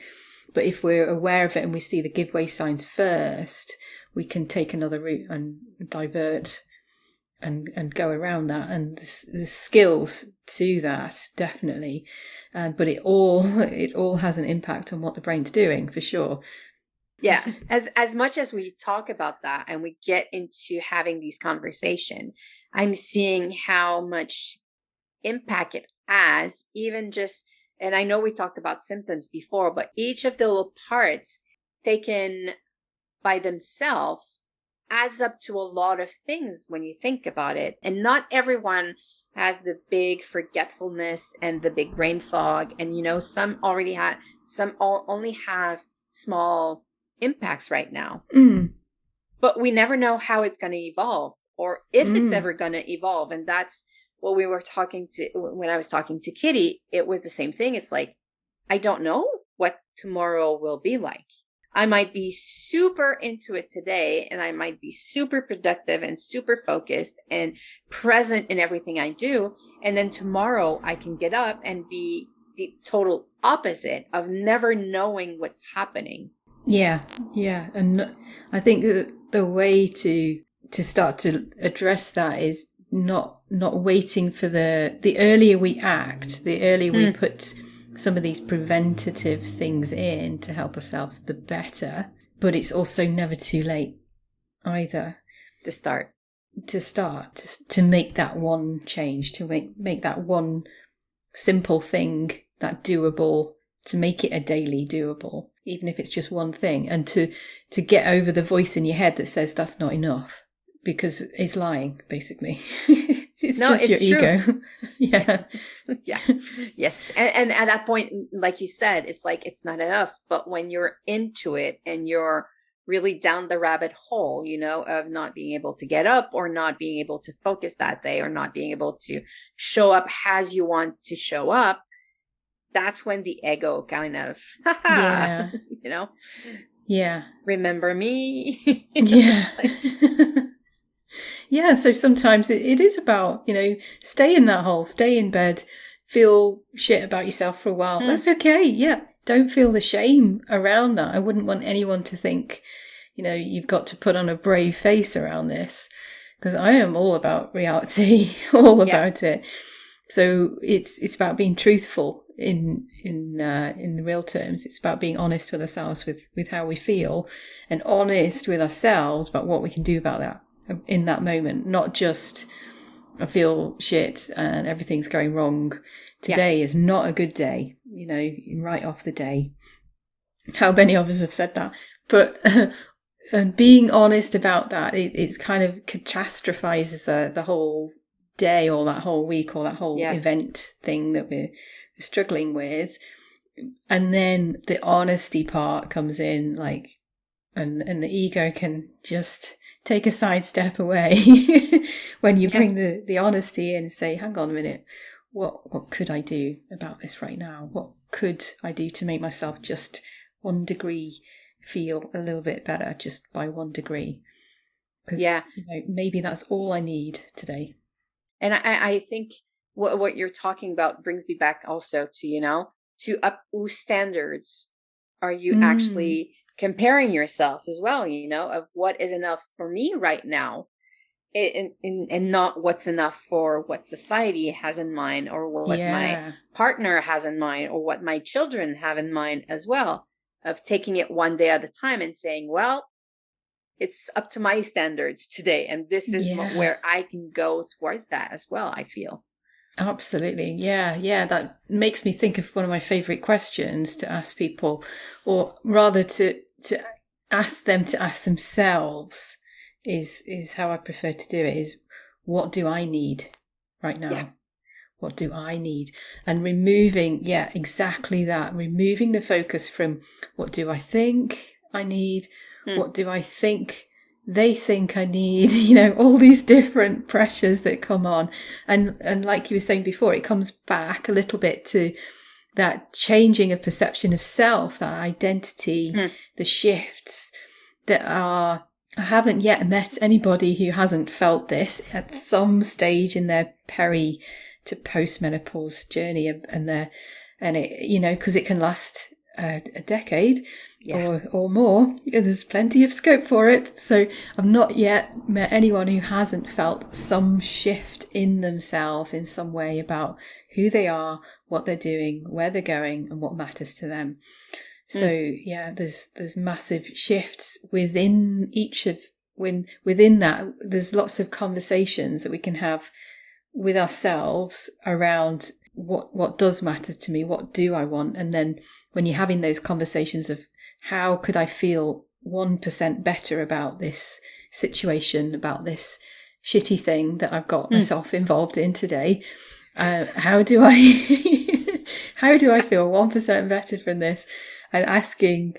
S2: but if we're aware of it and we see the giveaway signs first, we can take another route and divert and and go around that. And the, there's skills to that definitely, uh, but it all it all has an impact on what the brain's doing for sure.
S1: yeah as as much as we talk about that and we get into having these conversation i'm seeing how much impact it has even just and i know we talked about symptoms before but each of the little parts taken by themselves adds up to a lot of things when you think about it. And not everyone has the big forgetfulness and the big brain fog. And you know some already have some all, only have small impacts right now.
S2: Mm.
S1: but we never know how it's going to evolve or if it's
S2: Mm.
S1: ever going to evolve. And that's what we were talking to when i was talking to kitty it was the same thing. It's like i don't know what tomorrow will be like i might be super into it today and i might be super productive and super focused and present in everything i do and then tomorrow i can get up and be the total opposite of never knowing what's happening
S2: Yeah, yeah, and I think that the way to to start to address that is not not waiting for the the earlier we act, the earlier we
S1: Mm.
S2: put some of these preventative things in to help ourselves, the better. But it's also never too late either
S1: to start
S2: to start to, to make that one change to make make that one simple thing that doable to make it a daily doable even if it's just one thing and to to get over the voice in your head that says that's not enough because it's lying basically it's
S1: No,
S2: just
S1: it's
S2: your
S1: true.
S2: ego yeah
S1: yeah yes and, and at that point like you said it's like it's not enough but when you're into it and you're really down the rabbit hole you know of not being able to get up or not being able to focus that day or not being able to show up as you want to show up that's when the ego kind of
S2: yeah
S1: you know
S2: Yeah.
S1: Remember me?
S2: yeah. Yeah. So sometimes it, it is about, you know, stay in that hole, stay in bed, feel shit about yourself for a while. Mm. That's okay. Yeah. Don't feel the shame around that. I wouldn't want anyone to think, you know, you've got to put on a brave face around this because I am all about reality, all yeah. about it. So it's it's about being truthful in in uh, in real terms. It's about being honest with ourselves with with how we feel, and honest with ourselves about what we can do about that in that moment. Not just I feel shit and everything's going wrong. Today yeah. is not a good day. You know, right off the day. How many of us have said that? But and being honest about that, it, it's kind of catastrophizes the the whole day or that whole week or that whole yeah. event thing that we're struggling with. And then the honesty part comes in, like, and and the ego can just take a side step away when you bring yeah. the the honesty in and say, "Hang on a minute, what what could I do about this right now? What could I do to make myself just one degree feel a little bit better, just by one degree?" Because yeah, you know, maybe that's all I need today.
S1: And I, I think what what you're talking about brings me back also to you know to up standards are you mm. actually comparing yourself as well you know of what is enough for me right now and, and, and not what's enough for what society has in mind or what yeah. my partner has in mind or what my children have in mind as well of taking it one day at a time and saying well it's up to my standards today and this is yeah. where i can go towards that as well i feel
S2: Absolutely. Yeah. Yeah. That makes me think of one of my favorite questions to ask people, or rather to, to ask them to ask themselves is, is how I prefer to do it is what do I need right now? Yeah. What do I need? And removing, yeah, exactly that. Removing the focus from what do I think I need? Mm. What do I think they think I need, you know, all these different pressures that come on. And, and like you were saying before, it comes back a little bit to that changing of perception of self, that identity, mm. the shifts that are, I haven't yet met anybody who hasn't felt this at some stage in their peri to postmenopause journey and their, and it, you know, because it can last a, a decade yeah. or, or more. There's plenty of scope for it. So I've not yet met anyone who hasn't felt some shift in themselves in some way about who they are, what they're doing, where they're going, and what matters to them. So mm. yeah, there's there's massive shifts within each of when within that there's lots of conversations that we can have with ourselves around what what does matter to me, what do I want, and then when you're having those conversations of how could I feel 1% better about this situation, about this shitty thing that I've got mm. myself involved in today? Uh, how do I, how do I feel 1% better from this? And asking,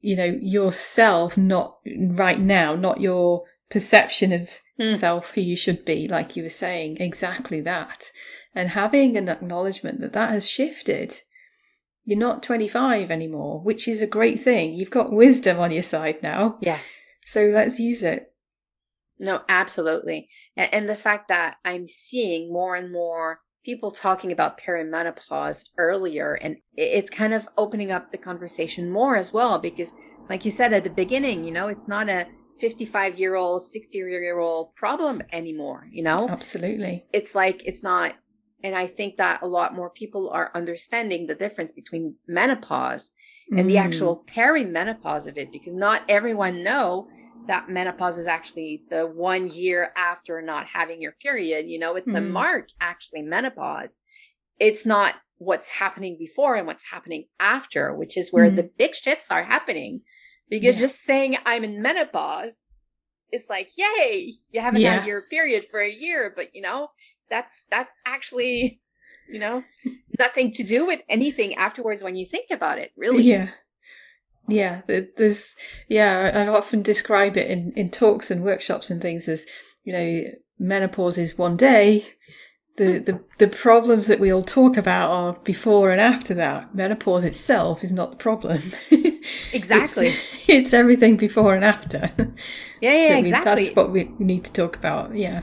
S2: you know, yourself, not right now, not your perception of mm. self, who you should be, like you were saying, exactly that. And having an acknowledgement that that has shifted you're not 25 anymore, which is a great thing. You've got wisdom on your side now.
S1: Yeah.
S2: So let's use it.
S1: No, absolutely. And the fact that I'm seeing more and more people talking about perimenopause earlier, and it's kind of opening up the conversation more as well, because, like you said at the beginning, you know, it's not a 55 year old, 60 year old problem anymore, you know?
S2: Absolutely.
S1: It's like, it's not and I think that a lot more people are understanding the difference between menopause and mm. the actual perimenopause of it because not everyone know that menopause is actually the one year after not having your period. You know, it's mm. a mark actually menopause. It's not what's happening before and what's happening after, which is where mm. the big shifts are happening. Because yeah. just saying I'm in menopause, it's like, yay, you haven't yeah. had your period for a year, but you know, that's that's actually you know nothing to do with anything afterwards when you think about it really
S2: yeah yeah there's yeah i often describe it in in talks and workshops and things as you know menopause is one day the, the the problems that we all talk about are before and after that menopause itself is not the problem
S1: Exactly.
S2: It's, it's everything before and after.
S1: yeah, yeah, exactly.
S2: That's what we need to talk about. Yeah.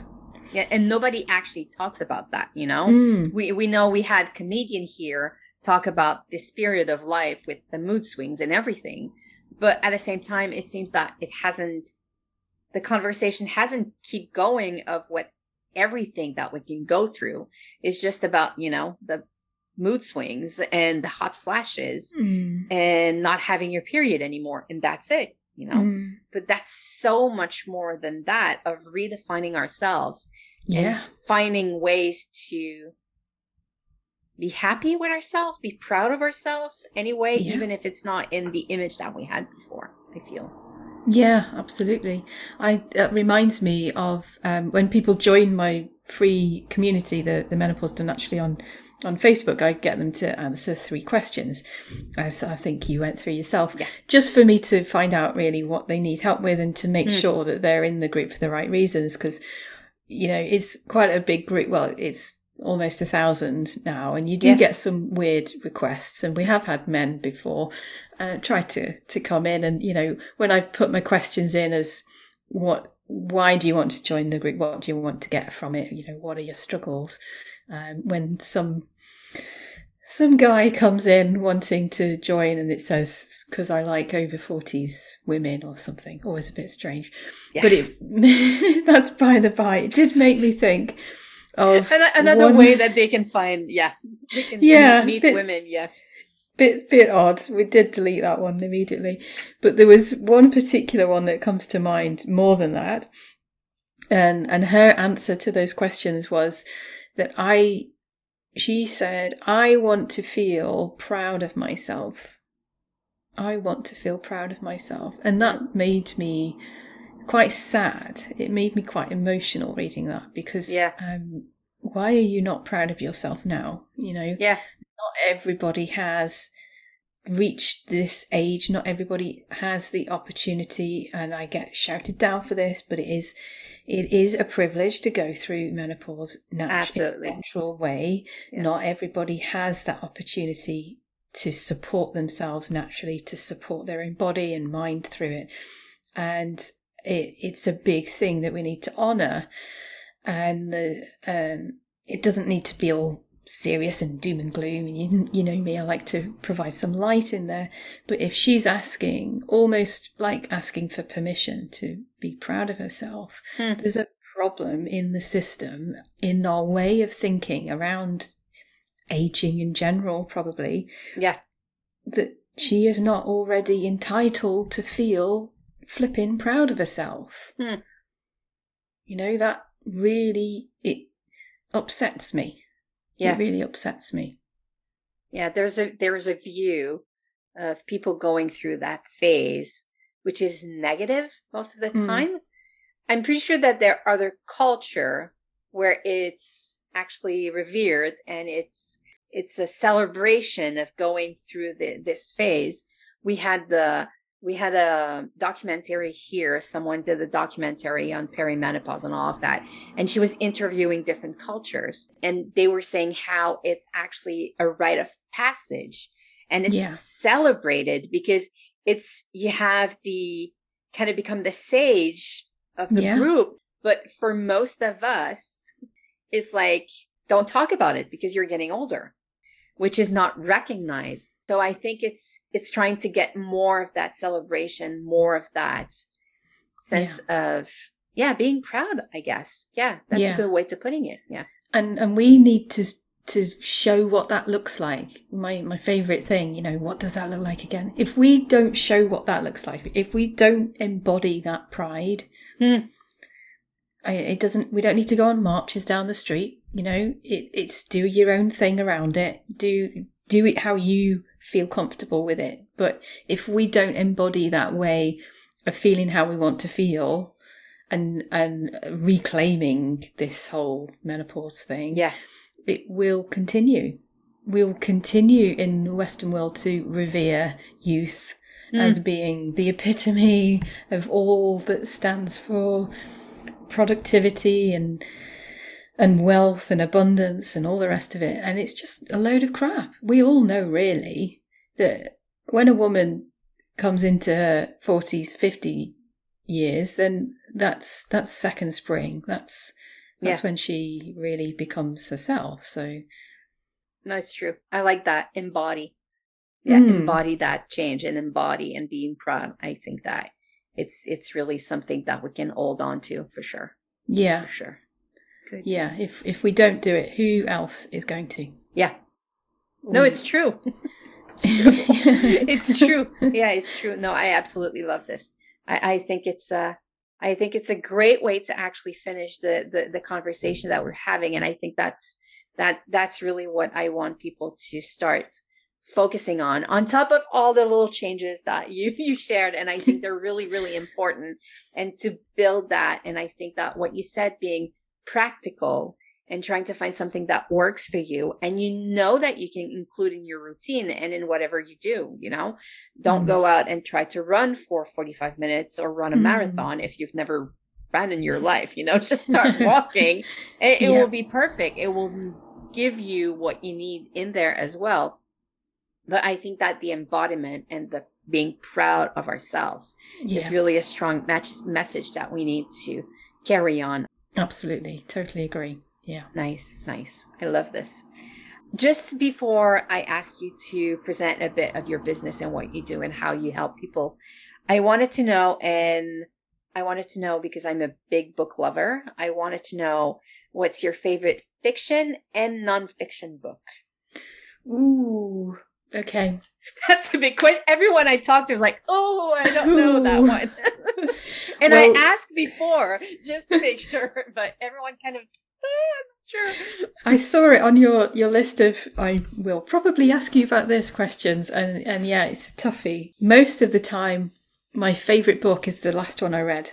S1: Yeah, and nobody actually talks about that, you know?
S2: Mm.
S1: we we know we had comedian here talk about this period of life with the mood swings and everything but at the same time it seems that it hasn't the conversation hasn't keep going of what everything that we can go through is just about you know the mood swings and the hot flashes
S2: Mm.
S1: and not having your period anymore and that's it you know
S2: Mm.
S1: but that's so much more than that of redefining ourselves
S2: Yeah.
S1: and finding ways to be happy with ourselves, be proud of ourselves anyway,
S2: Yeah.
S1: even if it's not in the image that we had before. I feel.
S2: Yeah, absolutely. I that reminds me of um, when people join my free community, the the menopause done naturally on on Facebook. I get them to answer three questions, as I think you went through yourself,
S1: Yeah.
S2: just for me to find out really what they need help with and to make
S1: Mm.
S2: sure that they're in the group for the right reasons. Because you know it's quite a big group. Well, it's almost a thousand now, and you do
S1: Yes.
S2: get some weird requests. And we have had men before uh, try to to come in, and you know when I put my questions in as what why do you want to join the group? What do you want to get from it? You know, what are your struggles? Um, when some some guy comes in wanting to join and it says because I like over 40s women or something, always a bit strange.
S1: Yeah.
S2: But it that's by the by. It did make me think of
S1: another
S2: one-
S1: way that they can find, yeah, they can
S2: Yeah,
S1: meet
S2: bit-
S1: women, yeah.
S2: bit bit odd. We did delete that one immediately, but there was one particular one that comes to mind more than that, and and her answer to those questions was that I. She said, "I want to feel proud of myself. I want to feel proud of myself," and that made me quite sad. It made me quite emotional reading that because,
S1: Yeah.
S2: um, why are you not proud of yourself now? You know,
S1: Yeah.
S2: not everybody has reached this age not everybody has the opportunity and i get shouted down for this but it is it is a privilege to go through menopause naturally natural way.
S1: Yeah.
S2: not everybody has that opportunity to support themselves naturally to support their own body and mind through it. And it, it's a big thing that we need to honor. And the, um, it doesn't need to be all serious and doom and gloom. And you, you know me, I like to provide some light in there. But if she's asking, almost like asking for permission to be proud of herself,
S1: Hmm.
S2: there's a problem in the system, in our way of thinking around aging in general, probably,
S1: Yeah.
S2: that she is not already entitled to feel flipping proud of herself.
S1: Hmm.
S2: You know, that really, it upsets me.
S1: Yeah.
S2: It really upsets me.
S1: Yeah, there's a there's a view of people going through that phase, which is negative most of the
S2: Mm.
S1: time. I'm pretty sure that there are other culture where it's actually revered and it's it's a celebration of going through the, this phase. We had the we had a documentary here. Someone did a documentary on perimenopause and all of that and she was interviewing different cultures and they were saying how it's actually a rite of passage and it's
S2: Yeah.
S1: celebrated because it's you have the kind of become the sage of the
S2: Yeah.
S1: group but for most of us it's like don't talk about it because you're getting older which is not recognized so i think it's it's trying to get more of that celebration more of that sense of yeah being proud i guess yeah that's
S2: Yeah.
S1: a good way to putting it yeah
S2: And and we need to to show what that looks like. My my favorite thing, you know, what does that look like again? If we don't show what that looks like, if we don't embody that pride,
S1: Hmm.
S2: I, it doesn't. We don't need to go on marches down the street. You know, it, it's do your own thing around it. Do do it how you feel comfortable with it. But if we don't embody that way of feeling how we want to feel, and and reclaiming this whole menopause thing,
S1: yeah
S2: it will continue. We'll continue in the Western world to revere youth
S1: Mm.
S2: as being the epitome of all that stands for productivity and and wealth and abundance and all the rest of it. And it's just a load of crap. We all know really that when a woman comes into her 40s, 50 years, then that's that's second spring. That's that's
S1: Yeah.
S2: when she really becomes herself. So
S1: No, true. I like that. Embody. Yeah,
S2: Mm.
S1: embody that change and embody and being proud. I think that it's it's really something that we can hold on to for sure.
S2: yeah,
S1: For sure.
S2: Yeah. If if we don't do it, who else is going to?
S1: Yeah. No, it's true.
S2: it's
S1: true. Yeah, it's true. No, I absolutely love this. I, I think it's a, I think it's a great way to actually finish the, the the conversation that we're having, and I think that's that that's really what I want people to start focusing on. On top of all the little changes that you you shared, and I think they're really really important, and to build that. And I think that what you said, being practical and trying to find something that works for you. And you know that you can include in your routine and in whatever you do you know? Don't
S2: Mm.
S1: go out and try to run for 45 minutes or run a
S2: Mm.
S1: marathon if you've never ran in your life you know? Just start walking. And it
S2: Yeah.
S1: will be perfect. It will give you what you need in there as well. But i think that the embodiment and the being proud of ourselves is really a strong match- message that we need to carry on
S2: absolutely, totally agree. Yeah.
S1: Nice, nice. I love this. Just before I ask you to present a bit of your business and what you do and how you help people, I wanted to know, and I wanted to know because I'm a big book lover, I wanted to know what's your favorite fiction and nonfiction book?
S2: Ooh. Okay.
S1: That's a big question. Everyone I talked to was like, oh, I don't know that one. and
S2: Well-
S1: I asked before just to make sure, but everyone kind of, "Eh, I'm not sure.
S2: I saw it on your, your list of I will probably ask you about this questions and and yeah, it's a toughie. Most of the time my favorite book is the last one I read.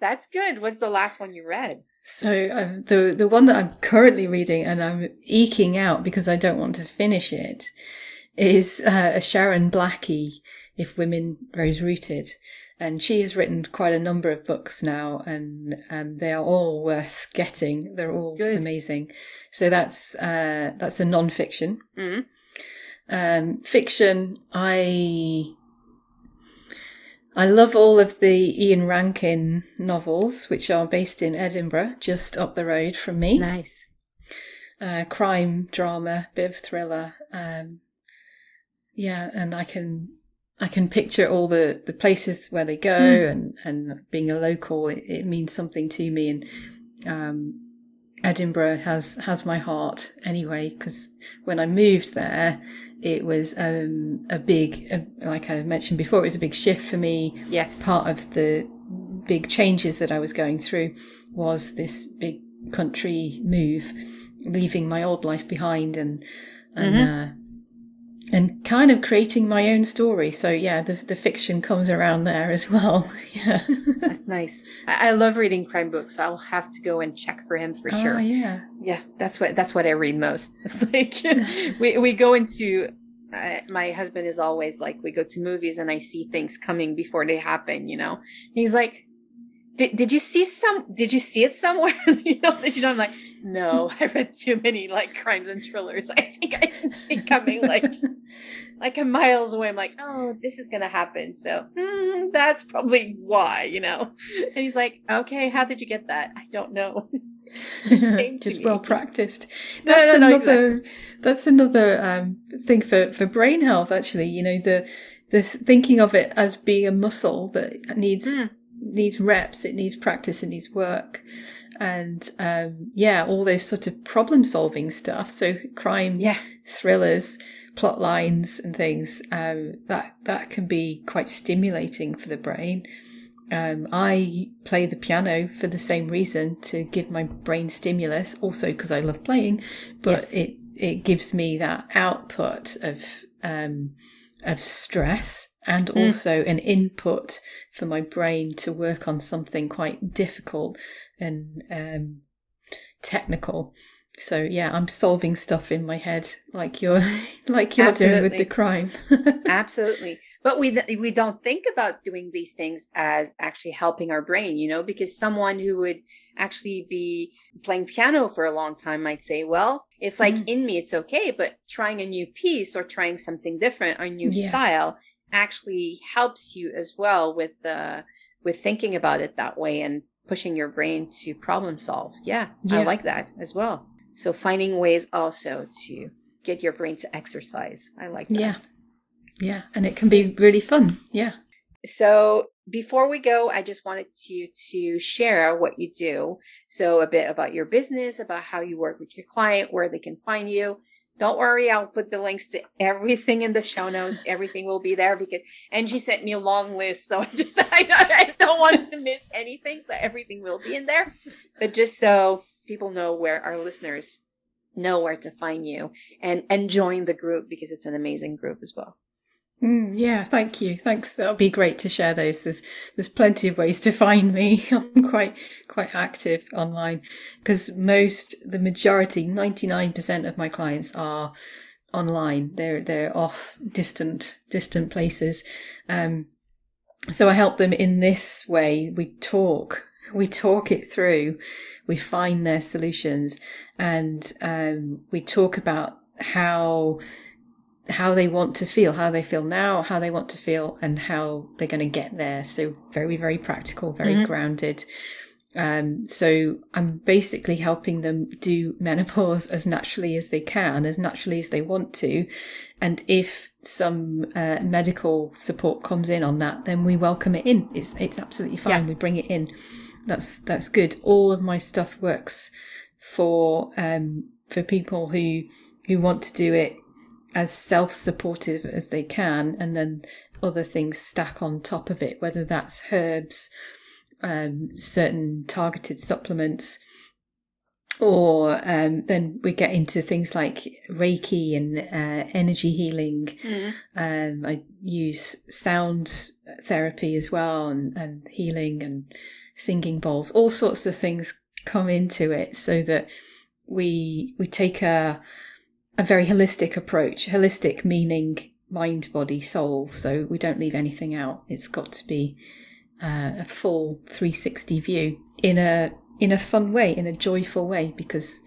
S1: That's good. What's the last one you read?
S2: So um, the the one that I'm currently reading and I'm eking out because I don't want to finish it is uh, a Sharon Blackie, If Women Rose Rooted, and she has written quite a number of books now, and um, they are all worth getting. They're all
S1: Good.
S2: amazing. So that's uh, that's a non-fiction.
S1: Mm-hmm.
S2: Um, fiction, I I love all of the Ian Rankin novels, which are based in Edinburgh, just up the road from me.
S1: Nice.
S2: Uh, crime, drama, bit of thriller. Um, yeah, and I can I can picture all the, the places where they go, and and being a local, it, it means something to me. And um, Edinburgh has has my heart anyway, because when I moved there, it was um, a big, uh, like I mentioned before, it was a big shift for me
S1: Yes.
S2: part of the big changes that I was going through was this big country move, leaving my old life behind and and uh, and kind of creating my own story. So yeah, the the fiction comes around there as well. yeah.
S1: That's nice. I, I love reading crime books, so I'll have to go and check for him for
S2: Oh,
S1: sure.
S2: yeah.
S1: Yeah, that's what that's what I read most. It's like we we go into. Uh, my husband is always like, we go to movies and I see things coming before they happen. You know, he's like, "Did did you see some? Did you see it somewhere? you know, did you know?" I'm like, "No, I read too many like crimes and thrillers. I think I can see coming like like a miles away. I'm like, oh, this is gonna happen. So hmm, that's probably why, you know. And he's like, okay, how did you get that? I don't know. It's the same to
S2: Just well practiced. That's
S1: no, no,
S2: another. That's another um, thing for for brain health. Actually, you know the the thinking of it as being a muscle that needs
S1: Mm.
S2: needs reps, it needs practice, it needs work, and um, yeah, all those sort of problem solving stuff. So crime,
S1: Yeah.
S2: thrillers, plot lines, and things um, that that can be quite stimulating for the brain. Um, I play the piano for the same reason to give my brain stimulus, also because I love playing, but
S1: Yes.
S2: it it gives me that output of um, of stress and
S1: Mm.
S2: also an input for my brain to work on something quite difficult and um, technical. So yeah, I'm solving stuff in my head like you're like you're doing with the crime.
S1: Absolutely. But we we don't think about doing these things as actually helping our brain, you know, because someone who would actually be playing piano for a long time might say, well, it's like
S2: Mm.
S1: in me, it's okay, but trying a new piece or trying something different or new
S2: Yeah.
S1: style actually helps you as well with uh with thinking about it that way and pushing your brain to problem solve. Yeah,
S2: Yeah.
S1: I like that as well. So finding ways also to get your brain to exercise. I like that.
S2: Yeah. Yeah. And it can be really fun. Yeah.
S1: So before we go, I just wanted you to share what you do. So a bit about your business, about how you work with your client, where they can find you. Don't worry, I'll put the links to everything in the show notes. Everything will be there because Angie sent me a long list, so I just I, don't want to miss anything. So everything will be in there. But just so people know where our listeners know where to find you and and join the group because it's an amazing group as well.
S2: Mm, yeah, thank you. Thanks. That'll be great to share those. There's there's plenty of ways to find me. I'm quite quite active online because most the majority, 99% of my clients are online. They're they're off distant distant places. Um so I help them in this way. We talk. We talk it through. We find their solutions and um we talk about how how they want to feel, how they feel now, how they want to feel, and how they're going to get there. So very, very practical, very
S1: Mhm.
S2: grounded. Um, so I'm basically helping them do menopause as naturally as they can, as naturally as they want to. And if some uh, medical support comes in on that, then we welcome it in. It's it's absolutely fine.
S1: Yeah.
S2: We bring it in. That's that's good. All of my stuff works for um, for people who who want to do it as self-supportive as they can and then other things stack on top of it whether that's herbs um, certain targeted supplements or um, then we get into things like reiki and uh, energy healing. Um, i use sound therapy as well and, and healing and singing bowls. All sorts of things come into it so that we we take a a very holistic approach. Holistic meaning mind, body, soul. So we don't leave anything out. It's got to be uh, a full 360 view in a in a fun way, in a joyful way. Because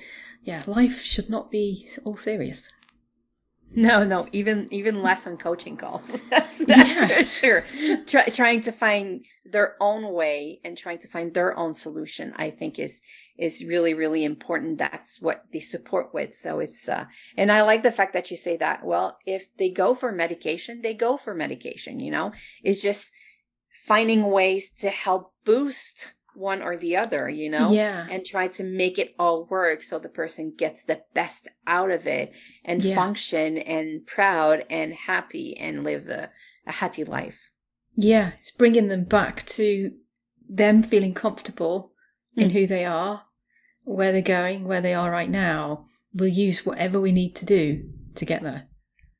S2: yeah, life should not be all serious.
S1: No, no, even even less on coaching calls. That's that's
S2: Yeah.
S1: for sure. Try, trying to find their own way and trying to find their own solution, I think is is really really important. That's what they support with. So it's uh, and I like the fact that you say that. Well, if they go for medication, they go for medication. You know, it's just finding ways to help boost one or the other. You know,
S2: Yeah.
S1: and try to make it all work so the person gets the best out of it and
S2: Yeah.
S1: function and proud and happy and live a, a happy life.
S2: Yeah, it's bringing them back to them feeling comfortable in
S1: Mm.
S2: who they are, where they're going, where they are right now. We'll use whatever we need to do to get there.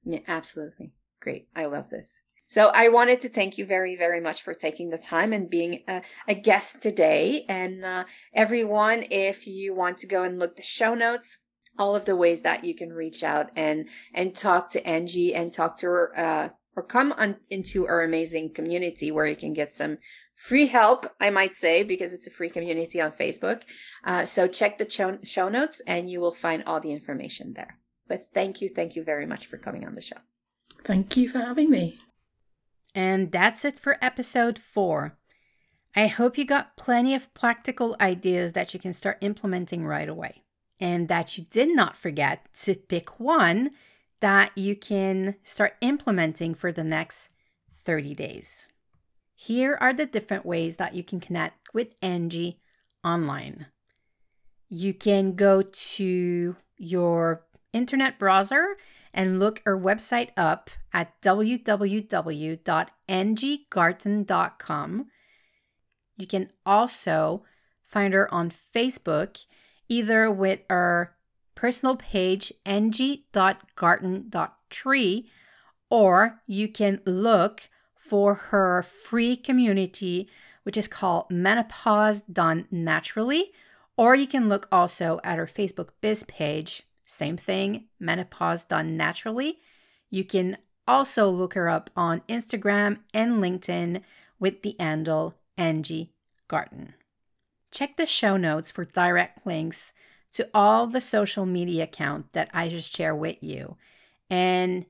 S1: Yeah, absolutely. Great. I love this. So I wanted to thank you very, very much for taking the time and being a, a guest today. And uh, everyone, if you want to go and look the show notes, all of the ways that you can reach out and and talk to Angie and talk to her uh, or come on into our amazing community where you can get some free help, I might say, because it's a free community on Facebook. Uh, so check the show, show notes and you will find all the information there. But thank you, thank you very much for coming on the show.
S2: Thank you for having me.
S3: And that's it for episode four. I hope you got plenty of practical ideas that you can start implementing right away, and that you did not forget to pick one that you can start implementing for the next 30 days. Here are the different ways that you can connect with Angie online. You can go to your internet browser and look her website up at www.angiegarten.com. You can also find her on Facebook, either with her personal page, angie.garten.tree, or you can look for her free community, which is called Menopause Done Naturally, or you can look also at her Facebook biz page, same thing, Menopause Done Naturally. You can also look her up on Instagram and LinkedIn with the handle Angie Garten. Check the show notes for direct links to all the social media accounts that I just share with you. And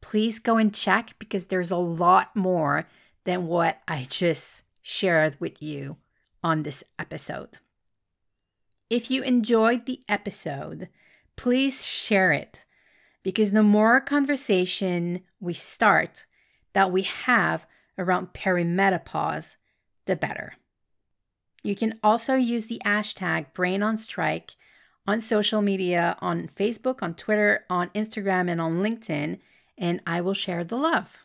S1: please go and check because there's a lot more than what I just shared with you on this episode. If you enjoyed the episode, please share it because the more conversation we start that we have around perimenopause, the better. You can also use the hashtag Brain on Strike on social media on Facebook, on Twitter, on Instagram, and on LinkedIn, and I will share the love.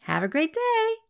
S1: Have a great day.